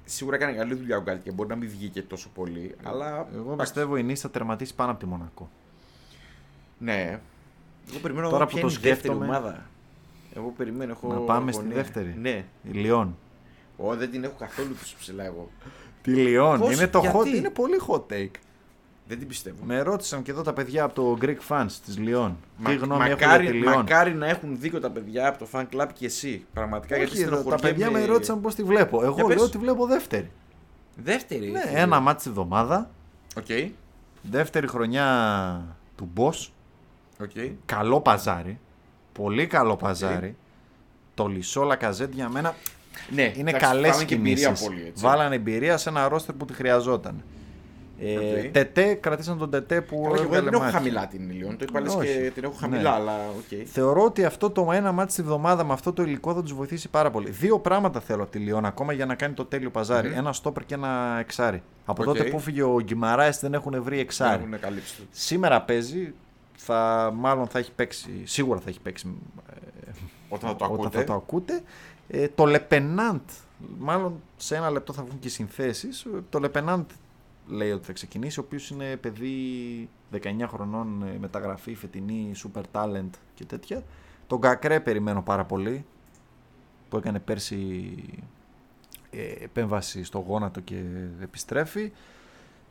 σίγουρα έκανε καλή δουλειά ο Γκάλτ και μπορεί να μην βγήκε τόσο πολύ. Αλλά. Εγώ πιστεύω η Νίς θα τερματίσει πάνω από τη Μονακό. Ναι. Εγώ περιμένω Τώρα να που δω το ποια είναι η δεύτερη σκέφτομαι- ομάδα. Εγώ περιμένω. Έχω Να πάμε στη αγωνία. δεύτερη. Ναι. Η Λιόν. Ω, δεν την έχω καθόλου τόσο ψηλά εγώ. Τη Λιόν. Πώς, Είναι το γιατί; hot, είναι πολύ hot take. Δεν την πιστεύω. Με ρώτησαν και εδώ τα παιδιά από το Greek Fans της Λιόν. Μα- Τι γνώμη έχουν μακάρι, για τη Λιόν; μακάρι να έχουν δίκιο τα παιδιά από το fan club και εσύ. Πραγματικά γιατί Όχι, εδώ, τα στενοχωριέμαι. παιδιά με ρώτησαν πώς τη βλέπω. Για Εγώ πες. λέω ότι βλέπω δεύτερη. Δεύτερη. Ναι, φίλε. ένα ματς τη εβδομάδα. Οκ. Δεύτερη χρονιά του Μπος. Οκ. Καλό παζάρι. Πολύ καλό παζάρι. Τολισό, Λακαζέτ για μένα Ναι, είναι εντάξει, καλές πάμε και εμπειρία κινήσεις. πολύ, έτσι. Βάλανε εμπειρία σε ένα ρόστερ που τη χρειαζόταν. Ε, Οκ. Τετέ, κρατήσαν τον Τετέ που. Καλά, και εγώ έβγαλε δεν έχω μάτια. χαμηλά τη Λιόν. Το είπα λες Όχι. και την έχω χαμηλά, Ναι. αλλά οκ. Θεωρώ ότι αυτό το ένα ματς τη εβδομάδα με αυτό το υλικό θα τους βοηθήσει πάρα πολύ. Δύο πράγματα θέλω από τη Λιόν ακόμα για να κάνει το τέλειο παζάρι. Μμμ. Ένα στόπερ και ένα εξάρι. Από Οκ. τότε που έφυγε ο Γκιμαράες δεν έχουν βρει Δεν εξάρι. έχουν καλύψει το. Σήμερα παίζει. Θα, μάλλον θα έχει παίξει, σίγουρα θα έχει παίξει ε, Όταν θα το όταν ακούτε. θα το ακούτε. Ε, το Λεπενάντ, μάλλον σε ένα λεπτό θα βγουν και οι συνθέσεις. Το Λεπενάντ λέει ότι θα ξεκινήσει, ο οποίος είναι παιδί 19 χρονών, ε, μεταγραφή, φετινή, super talent και τέτοια. Τον Κακρέ περιμένω πάρα πολύ, που έκανε πέρσι ε, επέμβαση στο γόνατο και επιστρέφει.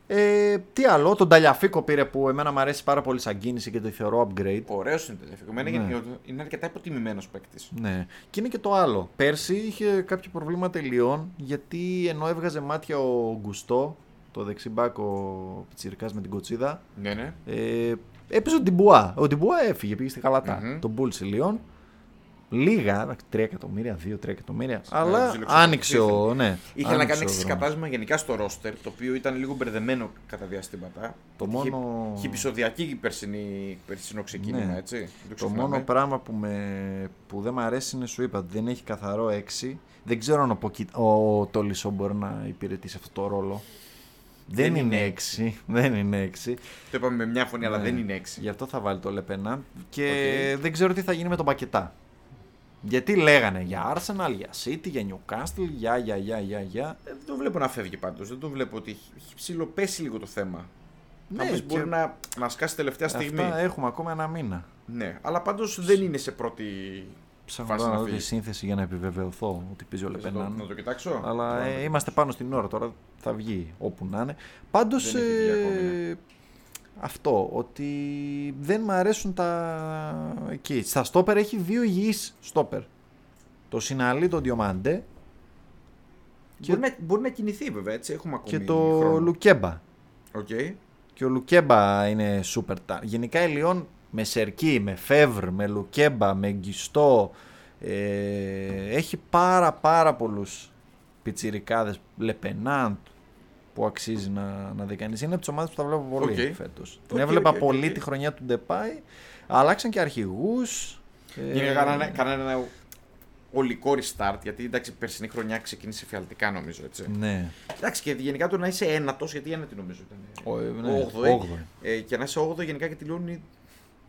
Ε, τι άλλο, τον Ταλιαφίκο πήρε που εμένα μου αρέσει πάρα πολύ σαν κίνηση και το θεωρώ upgrade. Ωραίος είναι το Εμένα Ναι. είναι, είναι αρκετά υποτιμημένος παίκτης. Ναι. Και είναι και το άλλο. Πέρσι είχε κάποια προβλήματα Λιόν γιατί ενώ έβγαζε μάτια ο Γκουστό, το δεξιμπάκ ο Πιτσιρικάς με την κοτσίδα, Ναι, ναι. ε, έπαιζε ο Ντιμπουά. Ο Ντιμπουά έφυγε, πήγε στη Γαλατά. Μμμ. Τον πούλησε η Λιόν. λίγα, 3 εκατομμύρια, 2-3 εκατομμύρια. αλλά ψιλοξενικό. άνοιξε ο. Ναι, Είχε να άνοιξε κάνει ο εξή δρόμος. κατάσμα γενικά στο ρόστερ, το οποίο ήταν λίγο μπερδεμένο κατά διαστήματα. Το Είχε- μόνο- Είχε επεισοδιακή περσινή, περσινό ξεκίνημα, Ναι. έτσι. Δεν Το ξεχνάμε. μόνο πράγμα που, με, που δεν μου αρέσει είναι σου είπα ότι δεν έχει καθαρό 6. Δεν ξέρω αν ο, Ποκι... ο Τόλισο μπορεί να υπηρετήσει αυτό το ρόλο. Δεν, Δεν είναι είναι 6. <laughs> Δεν είναι 6. Το είπαμε με μια φωνή, αλλά Ναι. δεν είναι έξι. Γι' αυτό θα βάλει το Λεπενά. Και Οκ. δεν ξέρω τι θα γίνει με τον Πακετά. Γιατί λέγανε για Arsenal, για City, για Newcastle, για, για, για, για, για. Ε, Δεν το βλέπω να φεύγει πάντως. Δεν το βλέπω ότι έχει- έχει ψηλοπέσει λίγο το θέμα. Ναι, Ναι, και μπορεί να, να σκάσει τελευταία στιγμή. Αυτά έχουμε ακόμα ένα μήνα. Ναι, αλλά πάντως δεν είναι σε πρώτη. Ψάχνω Φάση τώρα να να δω τη φύγεις. σύνθεση για να επιβεβαιωθώ ότι παίζει ο Θες να το, Λεπενάν. να το κοιτάξω. Αλλά Πάμε. ε, είμαστε πάνω στην ώρα τώρα. Θα βγει όπου να είναι. Πάντως. Δεν έχει βγει ακόμη, ναι. αυτό. Ότι δεν μ' αρέσουν τα. Εκεί. Στα στόπερ έχει δύο υγιείς στόπερ. Το Σιναλί, τον Διομαντέ Μπορεί, να, μπορεί να κινηθεί βέβαια έτσι. Έχουμε ακόμη και το χρόνο. Λουκέμπα. Οκ. Και ο Λουκέμπα είναι super τα. Γενικά η Λιόν με Σερκί, με Φεύρ, με Λουκέμπα, με Γκιστό ε, έχει πάρα πάρα πολλούς πιτσιρικάδες Λεπενάντ που αξίζει να, να δει κανείς. Είναι από τις ομάδες που τα βλέπω πολύ Οκ. φέτος. Την Οκ, έβλεπα OK, OK, πολύ οκ. τη χρονιά του Ντεπάη. Αλλάξαν και αρχηγούς. ε, Γενικά κάνανε, κάνανε ένα ολικό restart γιατί εντάξει, περσινή χρονιά ξεκίνησε εφιαλτικά νομίζω έτσι. Ναι. Εντάξει και γενικά το να είσαι ένατος, γιατί ένατη νομίζω ήταν. Ο- ναι, όγδοη. όγδοη. Ε, και να είσαι 8 γενικά και τελειώνει.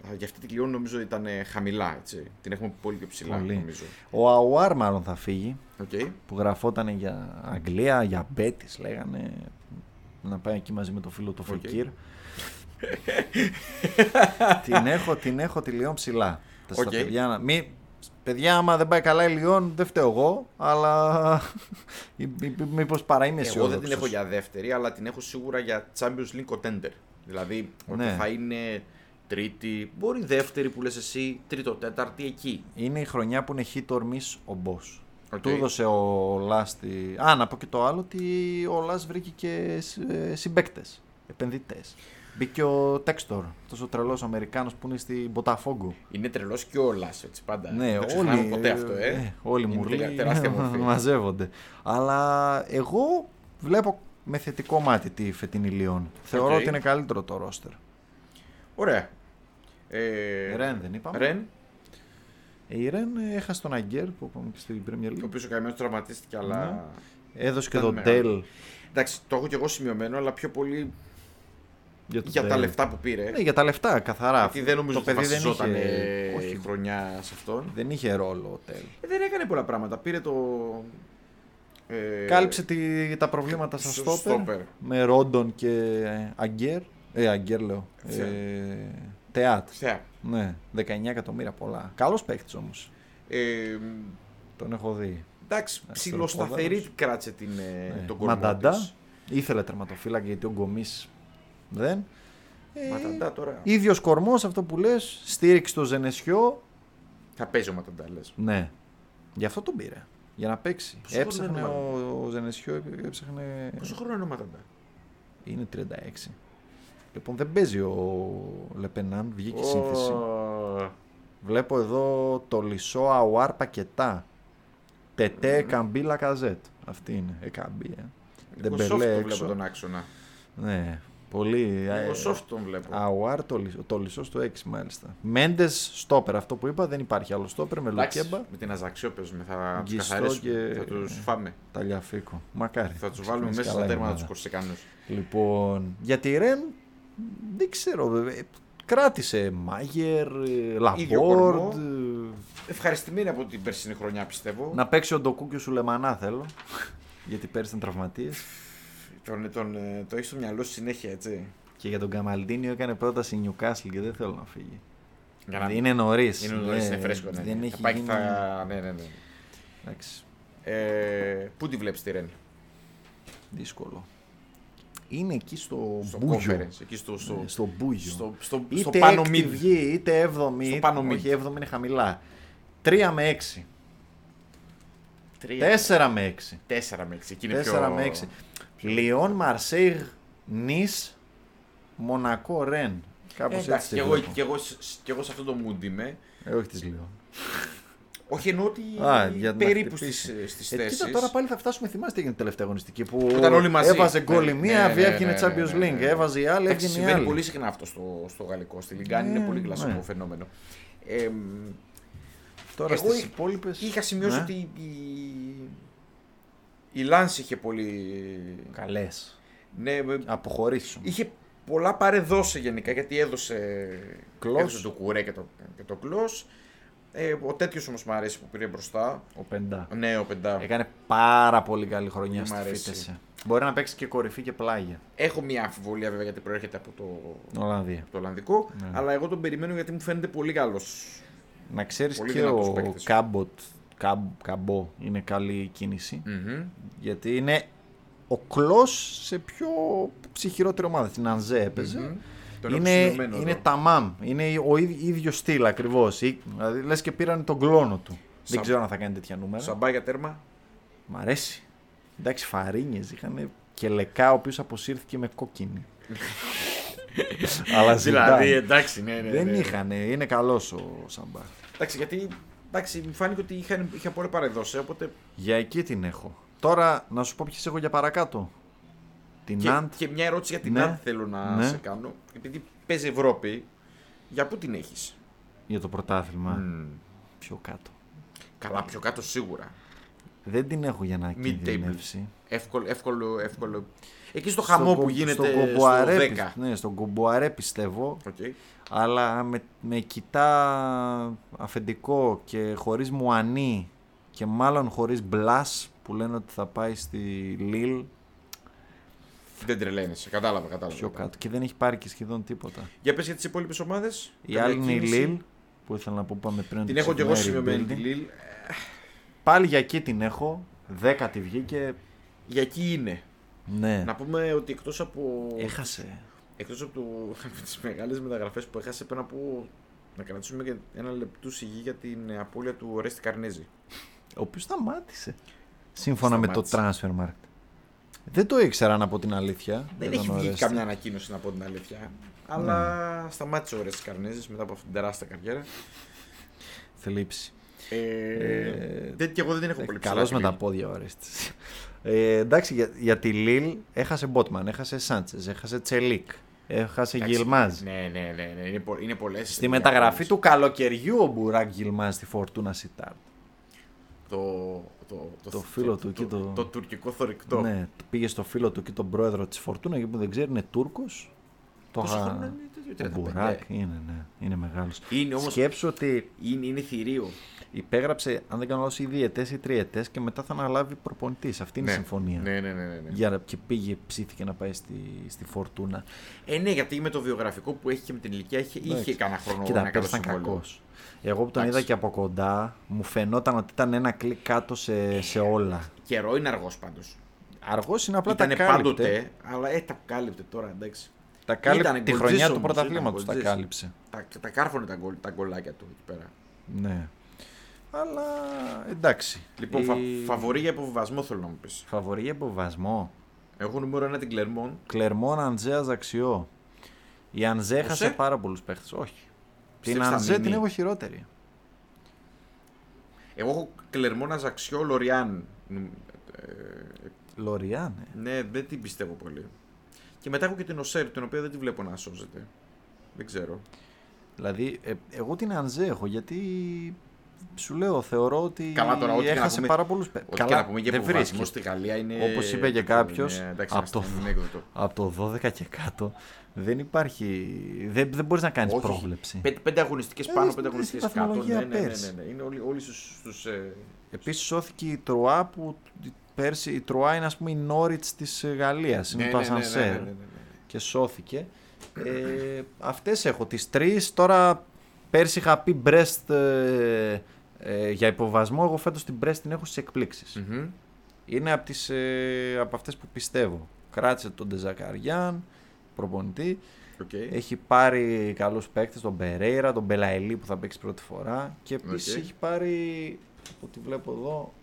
Α, Για αυτή τη τελειώνει νομίζω ήταν ε, χαμηλά έτσι. Την έχουμε πολύ πιο ψηλά Πολύ. νομίζω. Ο Αουάρ μάλλον θα φύγει. Οκ. που γραφόταν για Αγγλία, για Μπέτις λέγανε να πάει εκεί μαζί με το φίλο του Οκ. Φεκύρ. την, έχω, την έχω τη Λιόν ψηλά. Τα στα Οκ. παιδιά, να- μη, παιδιά, άμα δεν πάει καλά η Λιόν, δεν φταίω εγώ, αλλά <laughs> μήπως παρά είμαι Εγώ αισιόδοξος. δεν την έχω για δεύτερη, αλλά την έχω σίγουρα για Champions League contender. Δηλαδή ότι Ναι. θα είναι τρίτη, μπορεί δεύτερη που λες εσύ, τρίτο, τέταρτη εκεί. Είναι η χρονιά που είναι hit or miss ο Μπος. OK. Του έδωσε ο Ολάς τη... Α, να πω και το άλλο ότι ο Ολάς βρήκε και ε, συμπαίκτες, επενδυτές. Μπήκε ο Τέξτορ, αυτός ο τρελός Αμερικάνος που είναι στην Μποταφόγκο. Είναι τρελός και ο Ολάς, έτσι πάντα. Ναι, δεν το ξεχνάμε όλοι, ποτέ αυτό, ε. ε, όλοι Είναι μου τερα- τεράστια μορφή. <laughs> μαζεύονται. Αλλά εγώ βλέπω με θετικό μάτι τη φετινή Λιόν. Θεωρώ Οκ. ότι είναι καλύτερο το ρόστερ. Ωραία. Ε, Ρεν δεν είπαμε. Ρεν, Ε, Η Ρεν έχασε τον Αγκέρντ που είπαμε και στην Premier ο League. οποίος ο καημένος τραυματίστηκε, αλλά. Έδωσε και Ήταν τον μεγάλο. Τελ Εντάξει, το έχω και εγώ σημειωμένο, αλλά πιο πολύ για, τον για τα Τελ. λεφτά που πήρε. Ναι, για τα λεφτά, καθαρά. γιατί δεν νομίζω το ότι θα παιδί δεν βασιζόταν είχε, ε, όχι, χρονιά σε αυτόν. δεν είχε ρόλο ο Τελ. Ε, δεν έκανε πολλά πράγματα. Πήρε το. Ε, Κάλυψε τη, τα προβλήματα στα στο στόπερ, στόπερ. με Ρόντον και Αγκέρ. Ε, Αγκέρ λέω. Θεά. Ε, Τεάτ. Θεά. Ναι, 19 εκατομμύρια πολλά. Καλός παίχτη όμως. Ε, Τον έχω δει. εντάξει, Αριστεροπόδαρος. ψιλοσταθερή κράτησε την, ε, Ναι. τον κορμό Μανταντά. της. Ήθελε τερματοφύλακα γιατί ο Γκομής δεν. Ε, Ματαντά τώρα. ίδιος κορμός αυτό που λες. Στήριξε το Ζενεσιό. Θα παίζει ο Μανταντά, λες. Ναι. Γι' αυτό τον πήρε. Για να παίξει. Πόσο χρόνο Έψαχνε είναι ο, ο Ζενεσιό, έψαχνε. Πόσο χρόνο είναι ο Μανταντά; Είναι 36. Λοιπόν, δεν παίζει ο Λεπενάν, βγήκε η σύνθεση. Ω, Βλέπω εδώ Τολισό Αουάρ Πακετά. Τετέ Εκαμπί Λακαζέτ. Αυτή είναι. Ε, καμπή, ε. λίγο soft Ντεμπελέ τον έξω. βλέπω τον άξονα. Ναι, πολύ. Λίγο ε, soft τον βλέπω. Αουάρ Τολισό- Τολισό στο 6 μάλιστα. Μέντες στόπερ. Αυτό που είπα δεν υπάρχει άλλο στόπερ με Εντάξει, Λουκέμπα. με την Αζαξιό παίζουμε, θα τους Γκιστό καθαρίσουμε, και- θα τους φάμε. Ταλιαφίκο. Μακάρι. Θα τους βάλουμε Ξεκινήσει μέσα καλά στα η τέρματα ομάδα. τους κορσικάνους. Λοιπόν, για τη Ρεν δεν ξέρω. βέβαια. Κράτησε Μάγερ, ε, Ίδιο Λαμπόρντ. κορμό. ε, Ευχαριστημένοι από την περσινή χρονιά πιστεύω. Να παίξει ο Ντοκού και ο Σουλεμανά θέλω. <laughs> Γιατί πέρυσι ήταν τραυματίες. Τον, τον, ε, το έχεις στο μυαλό σου συνέχεια έτσι. Και για τον Καμαλντίνιο έκανε πρόταση η Newcastle και δεν θέλω να φύγει. Για να- Είναι νωρίς. Είναι νωρίς, είναι φρέσκο. Ναι, Δεν ναι. έχει θα πάει και γίνει... θα... Ναι, ναι, ναι. Εντάξει, Ε, πού τη βλέπεις τη Ρεν; δύσκολο. Είναι εκεί στο, Στο Μπούγιο. conference, εκεί στο, στο, Ναι, στο Μπούγιο. στο, στο, στο είτε πάνω έκτη mid. βγει, είτε έβδομη. Στο είτε- πάνω mid. Όχι, έβδομη είναι χαμηλά. 3 με 6. Τρία. 4 με 6. 4 με 6. Εκεί είναι 4 πιο... με 6. Λιόν, Μαρσέιγ, Νις, Μονακό, Ρεν. Κάπως Ε, έτσι. εντάξει, τη και εγώ, βλέπω. και, εγώ, σ- και εγώ σε αυτό το mood είμαι. Ε, όχι της Λιόν. <laughs> Όχι εννοώ ότι Α, για να περίπου χτυπήσει. στις, στις Ε, θέσεις. κοίτα, τώρα πάλι θα φτάσουμε. Θυμάστε τι έγινε την τελευταία αγωνιστική που ήταν όλοι μαζί. έβαζε γκολ η Ναι, μία, ναι, ναι, έβγαινε ναι, Champions ναι, ναι, League. ναι. Έβαζε η άλλη, Εντάξει, έβγαινε η συμβαίνει άλλη. πολύ συχνά αυτό στο, στο γαλλικό. Στη Λιγκάνη Ναι, είναι πολύ κλασικό ναι. φαινόμενο. Ε, Τώρα Εγώ στις είχα- υπόλοιπες. είχα σημειώσει Ναι. ότι η, η Λάνς είχε πολύ... Καλές. Ναι, με- Αποχωρήσουν. είχε πολλά παρεδώσει γενικά γιατί έδωσε, Κλος. έδωσε το κουρέ και το, και το κλος. Ε, ο τέτοιος όμως μου αρέσει που πήρε μπροστά. Ο Πεντά. Ναι, ο Πεντά. Έκανε πάρα πολύ καλή χρονιά Μ' στη αρέσει. φύτεση. Μπορεί να παίξει και κορυφή και πλάγια. Έχω μια αμφιβολία βέβαια γιατί προέρχεται από το, Ολλανδία. από το Ολλανδικό. Ναι. Αλλά εγώ τον περιμένω γιατί μου φαίνεται πολύ καλός. Να ξέρεις Πολύ και δυνατός ο παίκτης. Κάμποτ, Καμ, Καμπό είναι καλή κίνηση. Γιατί είναι ο Κλός σε πιο ψυχηρότερη ομάδα. Την Ανζέ έπαιζε. Τον έχω Είναι, σημειωμένο είναι εδώ. ταμάμ. Είναι ο ίδ- ίδιος στυλ ακριβώς. Δηλαδή λες και πήραν τον κλόνο του. Δεν Σαν- ξέρω αν θα κάνει τέτοια νούμερα. Σαμπά για τέρμα. Μ' αρέσει. Εντάξει, φαρίνιες είχαν και λεκά ο οποίος αποσύρθηκε με κόκκινη. <laughs> Αλλά Δηλαδή, Ζιντάν. εντάξει, ναι, ναι. Δεν ναι. είχαν. Είναι καλός ο Σαμπά. Εντάξει, γιατί εντάξει, μου φάνηκε ότι είχαν, είχαν πολύ παρεδώσει. Οπότε Για εκεί την έχω. Τώρα να σου πω ποιες έχω για παρακάτω. Την και, Ναντ. και μια ερώτηση για την Ναι. Νάντ θέλω να Ναι. σε κάνω. Επειδή παίζει Ευρώπη, για πού την έχεις; για το πρωτάθλημα. Πιο κάτω. Καλά, πιο κάτω σίγουρα. Δεν την έχω για να Mid-table. κινδυνεύσει. Εύκολο, εύκολο, εύκολο. Εκεί στο χαμό Στο που κο- γίνεται στο στο, Κομποαρέ, 10. πι- Ναι, στον Κομποαρέ πιστεύω. Οκ. Αλλά με, με Κιτά αφεντικό και χωρίς Μουανί και μάλλον χωρίς Μπλας που λένε ότι θα πάει στη Λίλ Δεν τρελαίνεσαι. Κατάλαβα, κατάλαβα. πιο κατάλαβα. κάτω και δεν έχει πάρει και σχεδόν τίποτα. Για πες για τις υπόλοιπες ομάδες. Η Καμιά άλλη είναι η κίνηση. Λίλ που ήθελα να πω που είπαμε πριν. Την ότι έχω και εγώ ξεκινάει σημειωμένη τη rebuilding. Λίλ. Πάλι για εκεί την έχω. Δέκατη βγήκε. Για εκεί είναι. Ναι. Να πούμε ότι εκτός από... Έχασε. Εκτός από, το, από τις μεγάλες μεταγραφές που έχασε πρέπει να πω να κρατήσουμε και ένα λεπτού σιγή για την απώλεια του Ορέστη Καρνέζη. Ο οποίος σταμάτησε. Σύμφωνα με το Σταμάτησε. transfer market. Δεν το ήξερα να πω την αλήθεια. Δεν για έχει τον βγει Ορέστη. καμιά ανακοίνωση να πω την αλήθεια. Αλλά σταμάτησε ο Ορέστη Καρνέζη μετά από αυτήν την τεράστια καριέρα. Θλίψη. Ε, δεν, και εγώ δεν την έχω πολύ ψηλά. Καλός τη με τα Λίλ. πόδια ο Ορέστης. Ε, εντάξει, για, για τη Λίλ έχασε Μπότμαν, έχασε Σάντσες, έχασε Τσελίκ, έχασε Εντάξει, Γιλμάζ. Ναι, ναι, ναι, ναι. Είναι, πο, είναι πολλές. Στη μεταγραφή του καλοκαιριού ο Μπουράκ Γιλμάζ στη Φορτούνα Σιτάρ. Το, το, Το φίλο του εκεί, Το, το- το τουρκικό θορυκτό. Ναι, πήγε στο φίλο του και τον πρόεδρο της Φορτούνας, γιατί που δεν ξέρει είναι Τούρκος. Το Πόσο είχα- χρόνο είναι, τέτοιο, Ο 35. Μπουράκ είναι, ναι, είναι μεγάλος. Είναι όμως- Σκέψου ότι Είναι, είναι θηρίο. Υπέγραψε, αν δεν κάνω λάθος, ή διετές ή τριετές και μετά θα αναλάβει προπονητής. Αυτή είναι η Ναι. συμφωνία. Ναι, ναι, ναι. ναι, ναι. Για, να- και πήγε, ψήθηκε να πάει στη, στη Φορτούνα. Ε, ναι, γιατί με το βιογραφικό που έχει και με την ηλικία είχε, είχε Εντάξει. κανένα χρόνο Κοίτα, να κάνει πέρσι ήταν συμβόλαιο. κακός. Εγώ που τον Εντάξει. είδα και από κοντά, μου φαινόταν ότι ήταν ένα κλικ κάτω σε, σε όλα. Καιρό είναι αργός πάντως. Αργός είναι απλά Ήταν τα κάλυπτε. πάντοτε, αλλά ε, τα κάλυπτε τώρα εντάξει. Τα κάλυπτε Ήτανε τη γκολτζής χρονιά του όμως, πρωταθλήματος. ήταν Τα γκολτζής. κάλυψε. Τα, τα κάρφωνε τα, γκολ, τα γκολάκια του εκεί πέρα. Ναι. Αλλά εντάξει. Λοιπόν, Η- φα, φαβορή για υποβιβασμό θέλω να μου πεις. Φαβορή για υποβασμό. Έχω νούμερο 1 την Κλερμόν. Κλερμόν Αντζέα Δαξιό. Η Ανζέ έχασε Οσέ; πάρα πολλούς παίχτες. Όχι. Την Πιστεύεις θα Ανζέ την μείνει; έχω χειρότερη. Εγώ έχω Κλερμόν Αζαξιό Λοριάν. Ε, Λοριάνε. ναι, δεν την πιστεύω πολύ. Και μετά έχω και την Οσέρ, την οποία δεν τη βλέπω να σώζεται. Δεν ξέρω. Δηλαδή, ε, εγώ την Ανζέ έχω γιατί σου λέω, θεωρώ ότι Καλά, τώρα, ό,τι και να έχασε πούμε- πάρα πολλούς παίχτε. Ό,τι και να πούμε για δεν υποβιβασμό βρίσκει. στη Γαλλία είναι. Όπως είπε και κάποιος, Ναι, εντάξει, από το- είναι ανέκδοτο. Από το 12 και κάτω δεν υπάρχει. Δεν, δεν μπορείς να κάνεις Όχι, πρόβλεψη. Πέντε, πέντε αγωνιστικές Ε, πάνω, δεις- πέντε δεις αγωνιστικές τη κάτω. βαθμολογία Ναι, ναι, ναι, ναι, πέρσι. ναι. Είναι όλοι, όλοι στους, στους, ε, Επίσης σώθηκε η Τρουά που πέρσι η Τρουά είναι ας πούμε η Νόριτς της Γαλλίας. Είναι ναι, το ναι, ναι, ναι, Ασανσέρ. ναι, ναι, ναι. Και σώθηκε. Ε, αυτές έχω τις τρεις. Τώρα πέρσι είχα πει Brest ε, ε, για υποβιβασμό. Εγώ φέτος την Brest την έχω στις εκπλήξεις. Μμμ. Είναι από, τις, ε, από αυτές που πιστεύω. Κράτησε τον Ντεζακαριάν, προπονητή. Οκ. Έχει πάρει καλούς παίκτες, τον Περέιρα, τον Μπελαϊλί που θα παίξει πρώτη φορά. Και επίσης Οκ. έχει πάρει, από ό,τι βλέπω εδώ,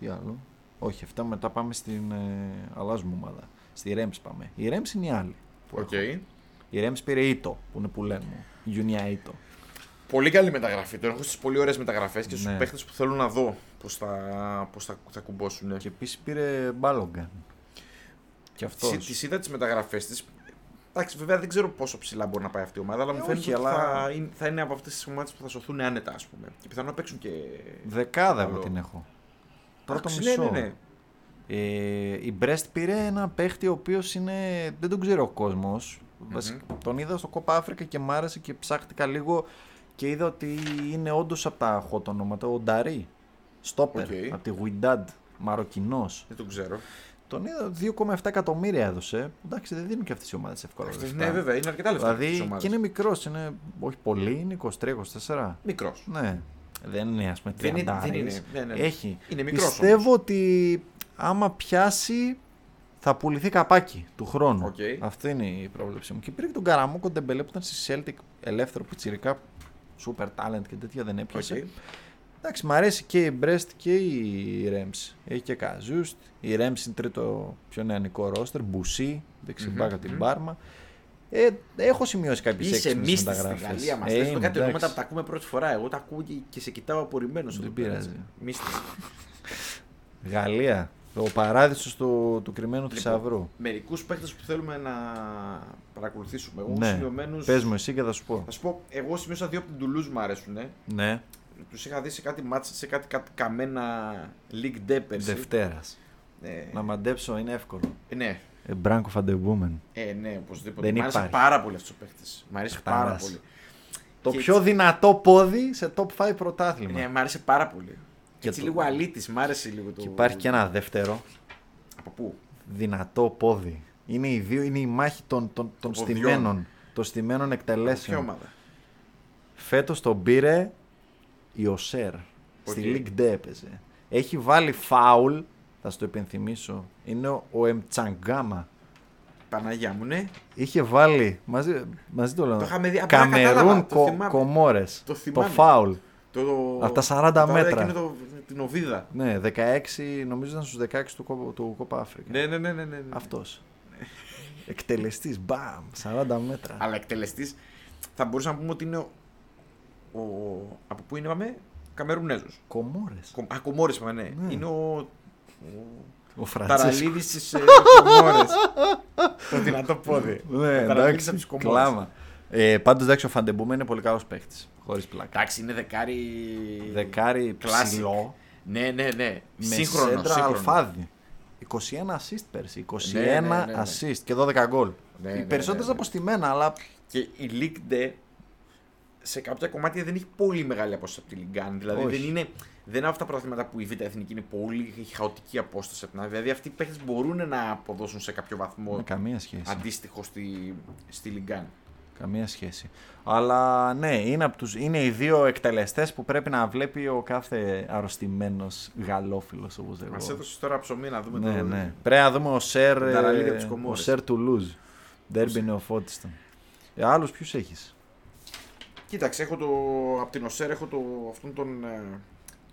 τι άλλο; Όχι, αυτά μετά πάμε στην, ε, αλλάζουμε ομάδα. Στη Ρέμς πάμε. Η Ρέμς είναι η άλλη. που Οκ. έχω. Η Ρέμς πήρε Ίτο, που είναι που λένε μου. Γιούνια Ίτο. Πολύ καλή μεταγραφή. Τον έχω στις πολύ ωραίες μεταγραφές και στους Ναι. παίχτες που θέλω να δω πώς θα, πώς θα, θα κουμπώσουν. Και επίσης πήρε Μπάλογκουν. Και αυτός. Τις είδα τις μεταγραφές της. Εντάξει, βέβαια δεν ξέρω πόσο ψηλά μπορεί να πάει αυτή η ομάδα, αλλά μου Ε, φαίνεται όχι, ότι αλλά- θα, είναι, θα είναι από αυτές τις ομάδες που θα σωθούν άνετα, ας πούμε. Και πιθανόν να παίξουν και. Δεκάδα εγώ Καλό. την έχω. Πρώτο Εντάξει, μισό. Ναι, ναι, ναι. Ε, η Brest πήρε ένα παίχτη ο οποίος είναι. Δεν τον ξέρει ο κόσμος. Τον είδα στο Κόπα Άφρικα και μ' άρεσε και ψάχτηκα λίγο και είδα ότι είναι όντως από τα hot ονόματα. Ο Νταρί. Στόπερ. Οκ. Από τη Γουιντάντ. Μαροκινός. Δεν τον ξέρω. Τον είδα 2,7 εκατομμύρια έδωσε. Εντάξει, δεν δίνουν και αυτές οι ομάδες εύκολα. Αυτές, λεφτά. ναι, βέβαια, είναι αρκετά λεφτά. Δηλαδή και είναι μικρός, είναι όχι πολύ, είναι 23-24. μικρός. Ναι. Δεν είναι ας πούμε Δεν είναι- 30 δεν είναι, ναι, ναι. Έχει. Είναι μικρός Πιστεύω ότι άμα πιάσει θα πουληθεί καπάκι του χρόνου. Οκ. Αυτή είναι η πρόβλεψή μου. Και πήρε και τον Καραμόκο Ντεμπελέ που ήταν στη Celtic ελεύθερο πιτσιρικά. Super talent και τέτοια δεν έπιασε. Οκ. Εντάξει, μου αρέσει και η Brest και η Reims. Έχει και Καζούστ. Η Reims είναι τρίτο πιο νεανικό ρόστερ. Μπουσί, δεξί μπακ Μμμ, την μμμ. Πάρμα. Ε, έχω σημειώσει κάποιες Είσαι έξυπνες μίστη στη μεταγραφές. Γαλλία μας. Θες το κάτι ονόματα που τα ακούμε πρώτη φορά. Εγώ τα ακούω και- και σε κοιτάω απορριμμένος. Δεν πειράζει. Μίστη. Γαλλία. Το παράδεισος του, του κρυμμένου Λοιπόν, θησαυρού. Μερικούς παίχτες που θέλουμε να παρακολουθήσουμε. Εγώ Ναι. σημειωμένους- Πες μου εσύ και θα σου πω. Θα σου πω, εγώ σημείωσα δύο από την Τουλούζ μου αρέσουν. Ναι, Τους είχα δει σε κάτι μάτσα, σε κάτι, κάτι καμένα League Day πέρσι. Δευτέρας. Ε, Να μαντέψω είναι εύκολο. ε, ναι, Ε, Μπράνκο Φαντεμπούμεν. ε, ναι, οπωσδήποτε. Δεν Μ' άρεσε υπάρχει. πάρα πολύ αυτός ο παίχτης. Μ' αρέσει πάρα Χταράς. πολύ. Το Και πιο δυνατό πόδι σε top 5 πρωτάθλημα. Ναι, μ' άρεσε πάρα πολύ. Και Και έτσι το- λίγο αλήτης, μ' άρεσε λίγο το. Και υπάρχει και ένα δεύτερο Από πού; δυνατό πόδι. Είναι οι δύο, είναι η μάχη των, των, των Των ποδιών. στημένων. Των στημένων Από ποια εκτελέσεων. ομάδα; Φέτος τον πήρε η Οσέρ. Στη League D έπαιζε. Έχει βάλει φάουλ, θα σου το υπενθυμίσω. Είναι ο, ο Εμτσαγκάμα. Παναγία μου, ναι. Είχε βάλει. Μαζί, μαζί το λέω. Το είχαμε δει, απλά κατάλαβα, Καμερούν το κο, θυμάμαι. Κομόρες. Το Το θυμάμαι. φάουλ. Το, το, Από τα 40 το- μέτρα. εκείνο το, την οβίδα. Ναι, 16, νομίζω ήταν στους 16 του, Κόπα- του Κόπα Αφρικα. Ναι, ναι, ναι, ναι. ναι. Αυτός. Εκτελεστής, μπαμ, 40 μέτρα. Αλλά εκτελεστής θα μπορούσαμε να πούμε ότι είναι ο. ο από πού είναι, είπαμε, Καμερουνέζος. Κομόρες. Α, Κομόρες, είπαμε, ναι. Ναι. Είναι ο. ο Ο Φραντσίσκο. Ταραλίδη της ε, Κομόρες. <laughs> το δυνατό πόδι. Ναι, Ο Ταραλίδης εντάξει. από τις Κομόρες. Κλάμα. Ε, Πάντως εντάξει, ο Φαντεμπούμε είναι πολύ καλός παίχτης. Χωρίς πλάκα. Εντάξει, είναι δεκάρι. Δεκάρι Classic. ψηλό. Ναι, ναι, ναι. Με Σύγχρονο. σέντρα σύγχρονο. αλφάδι. 21 assist πέρσι. 21 Ναι, ναι, ναι, ναι. assist και 12 γκολ. Ναι, Οι ναι, περισσότερες ναι, ναι. αποστημένα, αλλά Και η League D σε κάποια κομμάτια δεν έχει πολύ μεγάλη απόσταση από τη Λιγκάν. Δηλαδή Όχι. δεν είναι, δεν είναι αυτά τα πρωταθλήματα που η Β' Εθνική είναι πολύ έχει χαοτική απόσταση από την άλλη. Δηλαδή αυτοί οι παίχτες μπορούν να αποδώσουν σε κάποιο βαθμό με καμία σχέση. αντίστοιχο στη, στη Λιγκάν. Καμία σχέση. Αλλά ναι, είναι, από τους, είναι οι δύο εκτελεστές που πρέπει να βλέπει ο κάθε αρρωστημένος γαλλόφιλος όπως εγώ. Μα έδωσες τώρα ψωμί να δούμε Ναι, το. ναι. Πρέπει να δούμε ο Σερ, Τον Ταραλίδη ε, από τις ο Κομόρες. Σερ Τουλούζ. Ντέρμπι νεοφώτιστων. Ε, άλλους ποιους έχεις; Κοίταξε, έχω το, από την Οσέρ έχω το, αυτόν τον, ε,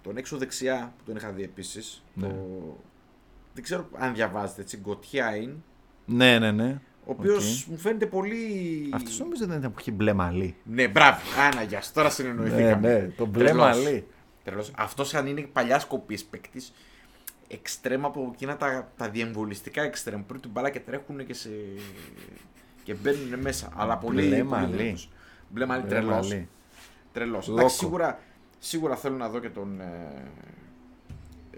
τον έξω δεξιά που τον είχα δει επίσης. Ναι. Το, δεν ξέρω αν διαβάζετε έτσι. Γκοτιέ Άιν. Ναι, ναι, ναι. Ο οποίος Οκ. μου φαίνεται πολύ. Αυτός νομίζω δεν ήταν που είχε μπλε μαλλί. Ναι, μπράβο. Άνα, γεια σου. Τώρα Ναι, συνεννοηθήκαμε. ναι, το μπλε Τρελός. μαλλί. Τρελός. Αυτός αν είναι παλιά κοπή παίκτης, εξτρέμ από εκείνα τα, τα διεμβολιστικά εξτρέμ που την μπάλα και τρέχουν και, σε... και μπαίνουν μέσα. Αλλά πολύ. Μπλε πολύ μαλλί. δυνατός. Μπλε μαλλί, Μπλε τρελός. μαλλί. Τρελός. Λόκο. Εντάξει, σίγουρα, σίγουρα θέλω να δω και τον. Ε, ε,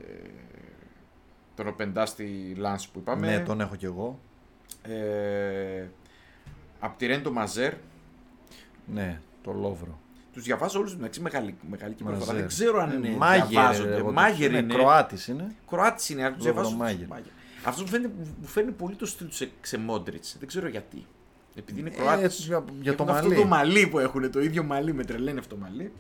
τον Οπεντά στη Λάνς που είπαμε. Ναι, τον έχω κι εγώ. Ε, από τη Ρέντο Μαζέρ. Ναι, το Λόβρο. Τους διαβάζω όλους μεταξύ μεγάλη, μεγάλη και προφορά. Μαζέρ. Δεν ξέρω αν είναι. Μάγερ, διαβάζονται. εγώ το- Μάγερ ναι, είναι. Κροάτης είναι. Κροάτης είναι, αλλά τους διαβάζω. Λοβρομάγερ. Αυτός μου φαίνεται, μου φαίνεται πολύ το στυλ τους σε, σε Μόντριτς. Δεν ξέρω γιατί. Επειδή είναι Ε, Κροάτης. για- για το Αυτό μαλλί. το μαλλί που έχουν, το ίδιο μαλλί με τρελαίνει αυτό το μαλλί.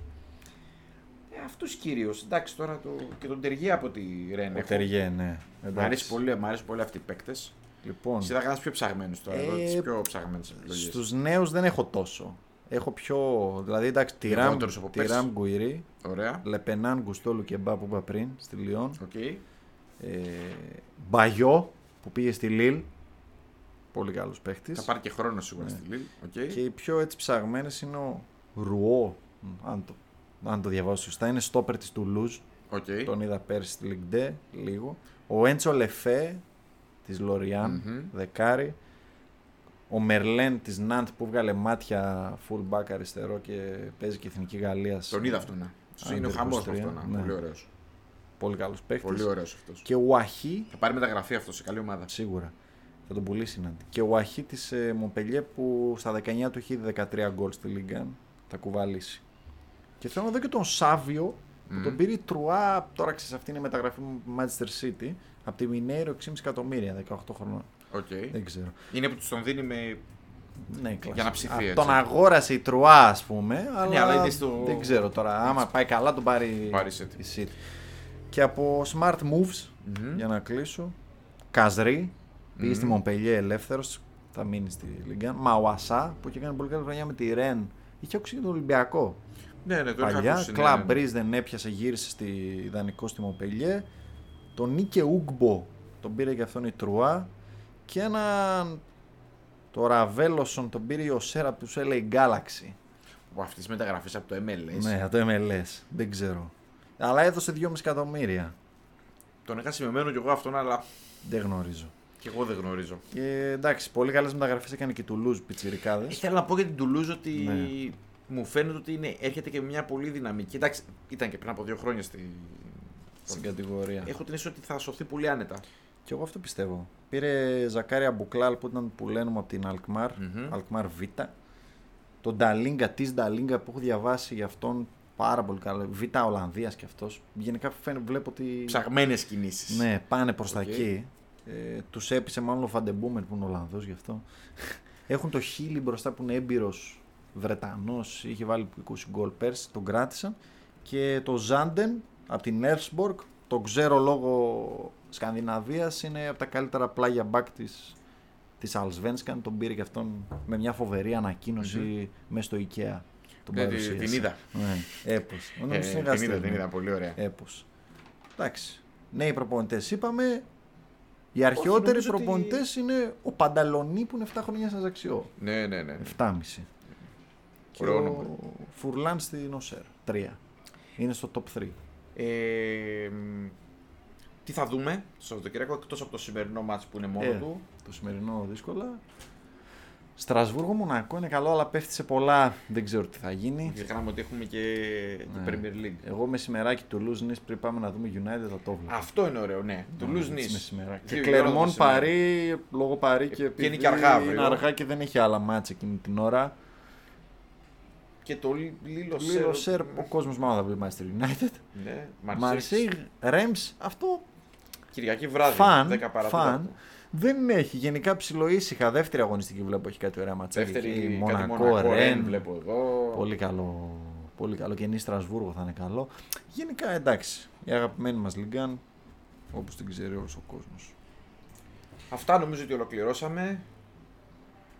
Ε, αυτούς κυρίως. Εντάξει, τώρα το, και τον Τεργέ από τη Ρεν. Ο έχω. Τεριέ, ναι. Μ' Εντάξει. αρέσει πολύ, μ' αρέσει πολύ αυτοί οι παίκτες. Λοιπόν, Εσύ θα κάνεις πιο ψαγμένου τώρα. Ε, εδώ, τις πιο ψαγμένες επιλογές. στους νέους δεν έχω τόσο. Έχω πιο. Δηλαδή, εντάξει, τη Ραμ, Λιγότερους από τη πέρσι. Ραμ Γκουιρί, Ωραία. Λεπενάν Γκουστόλου και Μπά που είπα πριν στη Λιόν. Οκ. Ε, Μπαγιό που πήγε στη Λίλ. Πολύ καλός παίχτης. Θα πάρει και χρόνο σίγουρα Ναι. στη Λίλ. Οκ. Και οι πιο έτσι ψαγμένες είναι ο Ρουό αν το, αν το διαβάσω σωστά, είναι στόπερ της Toulouse. Οκ. Τον είδα πέρσι στη Ligue 2 λίγο. Ο Έντσο Λεφέ της Λοριάν, Μμμ. δεκάρι. Ο Μερλέν της Ναντ που βγάλε μάτια full back αριστερό και παίζει και εθνική Γαλλίας. Τον είδα αυτό να. Είναι ο Under χαμός 23, αυτό να. ναι. Πολύ ωραίος. Πολύ καλός παίκτης. Πολύ ωραίος αυτός. Και ο Αχί, Θα πάρει μεταγραφή αυτός σε καλή ομάδα. σίγουρα, θα τον πουλήσει η Ναντ. Και ο Αχί της ε, Μονπελιέ που στα 19 του έχει 13 γκολ στη Λίγκα. Θα κουβαλήσει. Και θέλω να δω και τον Σάβιο που Μμμ. τον πήρε η Τρουά, τώρα ξέρεις αυτή είναι η μεταγραφή μου Manchester City, από τη Μινέιρο 6,5 εκατομμύρια, 18 χρονών. Οκ. Δεν ξέρω. Είναι που τους τον δίνει με. Ναι, κλασικά. Για να ψηθεί, Α, έτσι. Τον αγόρασε η Τρουά, ας πούμε. Αλλά, Ναι, αλλά είναι στο- δεν ξέρω τώρα. Άμα πάει καλά, τον πάρει Πάρει City. η City. Και από smart moves, Μμμ. για να κλείσω, Καζρί, πήγε στη Μμμ. Μομπελιέ ελεύθερος, θα μείνει στη Λιγκάν. Μαουασά, που είχε κάνει πολύ καλή χρονιά με τη Ρεν. Είχε ακούσει και τον Ολυμπιακό. Ναι, ναι, τον είχα Παλιά. ακούσει. ναι, Κλαμπ ναι. Μπρίζ δεν έπιασε, γύρισε στη ιδανικό στη Μομπελιέ. Τον Νίκε Ούγκμπο, τον πήρε και αυτόν η Τρουά. Και έναν. Το Ραβέλοσον τον πήρε ο Σέρα από του LA Galaxy. Από αυτές τις μεταγραφές από το MLS. Ναι, από το MLS. Δεν ξέρω. Αλλά έδωσε 2,5 εκατομμύρια. Τον είχα σημειωμένο κι εγώ αυτόν, αλλά Δεν γνωρίζω. κι εγώ δεν γνωρίζω. Και εντάξει, πολύ καλές μεταγραφές έκανε και του Λουζ Πιτσυρικάδε. Ήθελα να πω για την Τουλούζ ότι Ναι. Μου φαίνεται ότι είναι, έρχεται και με μια πολύ δυναμική. Εντάξει, ήταν και πριν από δύο χρόνια στη. Στην κατηγορία. Έχω την αίσθηση ότι θα σωθεί πολύ άνετα. Και εγώ αυτό πιστεύω. Πήρε Ζακάρια Αμπουκλάλ που ήταν που λένε από την Αλκμάρ, Μμμ. Αλκμάρ Β. Τον Νταλίγκα, της Νταλίγκα που έχω διαβάσει για αυτόν πάρα πολύ καλό. Β Ολλανδίας κι αυτός. Γενικά φαίνεται, βλέπω ότι. Ψαγμένες κινήσεις. Ναι, πάνε προς τα Οκ. εκεί. Ε, τους έπεισε μάλλον ο Φαν ντεν Μπούμεν που είναι Ολλανδός γι' αυτό. <laughs> Έχουν το Χίλι μπροστά που είναι έμπειρος Βρετανός. Είχε βάλει 20 γκολ πέρσι, τον κράτησαν. Και το Ζάντεν από την Έρσμπορκ, το ξέρω λόγω Σκανδιναβίας, είναι από τα καλύτερα πλάγια μπακ της της Αλσβένσκαν. Τον πήρε και αυτόν με μια φοβερή ανακοίνωση μέσα στο IKEA. Τον Ναι, τη- παρουσίασε. την είδα. Ναι, έπως. Ε, Νομίζω την συνεργαστή είδα, την είναι. είδα, πολύ ωραία. Έπως. Εντάξει. Νέοι προπονητές είπαμε. Οι αρχαιότεροι νομίζω ότι- προπονητές είναι ο Πανταλονί που είναι 7 χρόνια σαν Ζαξιό. Ναι, ναι, ναι. 7,5. Και Ωραίο ο όνομα. Φουρλάν στην Νοσέρ. 3. Είναι στο top 3. Ε, μ, τι θα δούμε στο Σαββατοκύριακο εκτός από το σημερινό μάτς που είναι μόνο Ε. του. Το σημερινό δύσκολα. Στρασβούργο Μονακό είναι καλό, αλλά πέφτει σε πολλά. Δεν ξέρω τι θα γίνει. Ξεχνάμε ότι έχουμε και Ναι. την Premier League. Εγώ μεσημεράκι του Λουζ πριν πάμε να δούμε United θα το βλέπω. Αυτό είναι ωραίο, ναι. Του Λουζ Έτσι, Νις. μεσημεράκι. Δύο Και η ώρα το Κλερμόν μεσημέρι. Παρί, λόγω Παρί και είναι επειδή και αργά αύριο. είναι αργά και δεν έχει άλλα μάτσα εκείνη την ώρα. Και το Λίλος Λίγο σερ, ο κόσμος μάλλον θα βλέπει Manchester United. Ναι, Μαρσέιγ, Ρέμ, αυτό Κυριακή βράδυ. φαν, 10 παρά φαν. τέταρτο. Δεν έχει γενικά ψηλοήσυχα. Δεύτερη αγωνιστική βλέπω έχει κάτι ωραία ματσάκια. Δεύτερη εκεί, κάτι Μονακό, Μονακό, Ρεν Ρεν. βλέπω εδώ. Πολύ καλό. Πολύ καλό. Και νη Στρασβούργο θα είναι καλό. Γενικά εντάξει. Η αγαπημένη μας Λιγκάν, όπως την ξέρει όλος ο κόσμος. Αυτά νομίζω ότι ολοκληρώσαμε.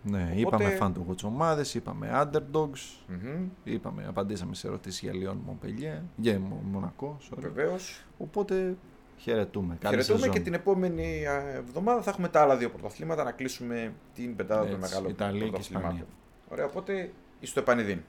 Ναι, Οπότε- είπαμε φάντογο τι ομάδε, είπαμε underdogs, Μμμ, είπαμε, απαντήσαμε σε ερωτήσεις για Λιόν Μομπελιέ, για Μο- Μονακό. sorry. Βεβαίως. Οπότε χαιρετούμε. Καλή Χαιρετούμε σεζόν. και την επόμενη α, εβδομάδα θα έχουμε τα άλλα δύο πρωταθλήματα να κλείσουμε την πεντάδα των Έτσι, μεγάλων Ιταλία και πρωταθλημάτων. Ισπανία. Ωραία, οπότε στο επανειδήν.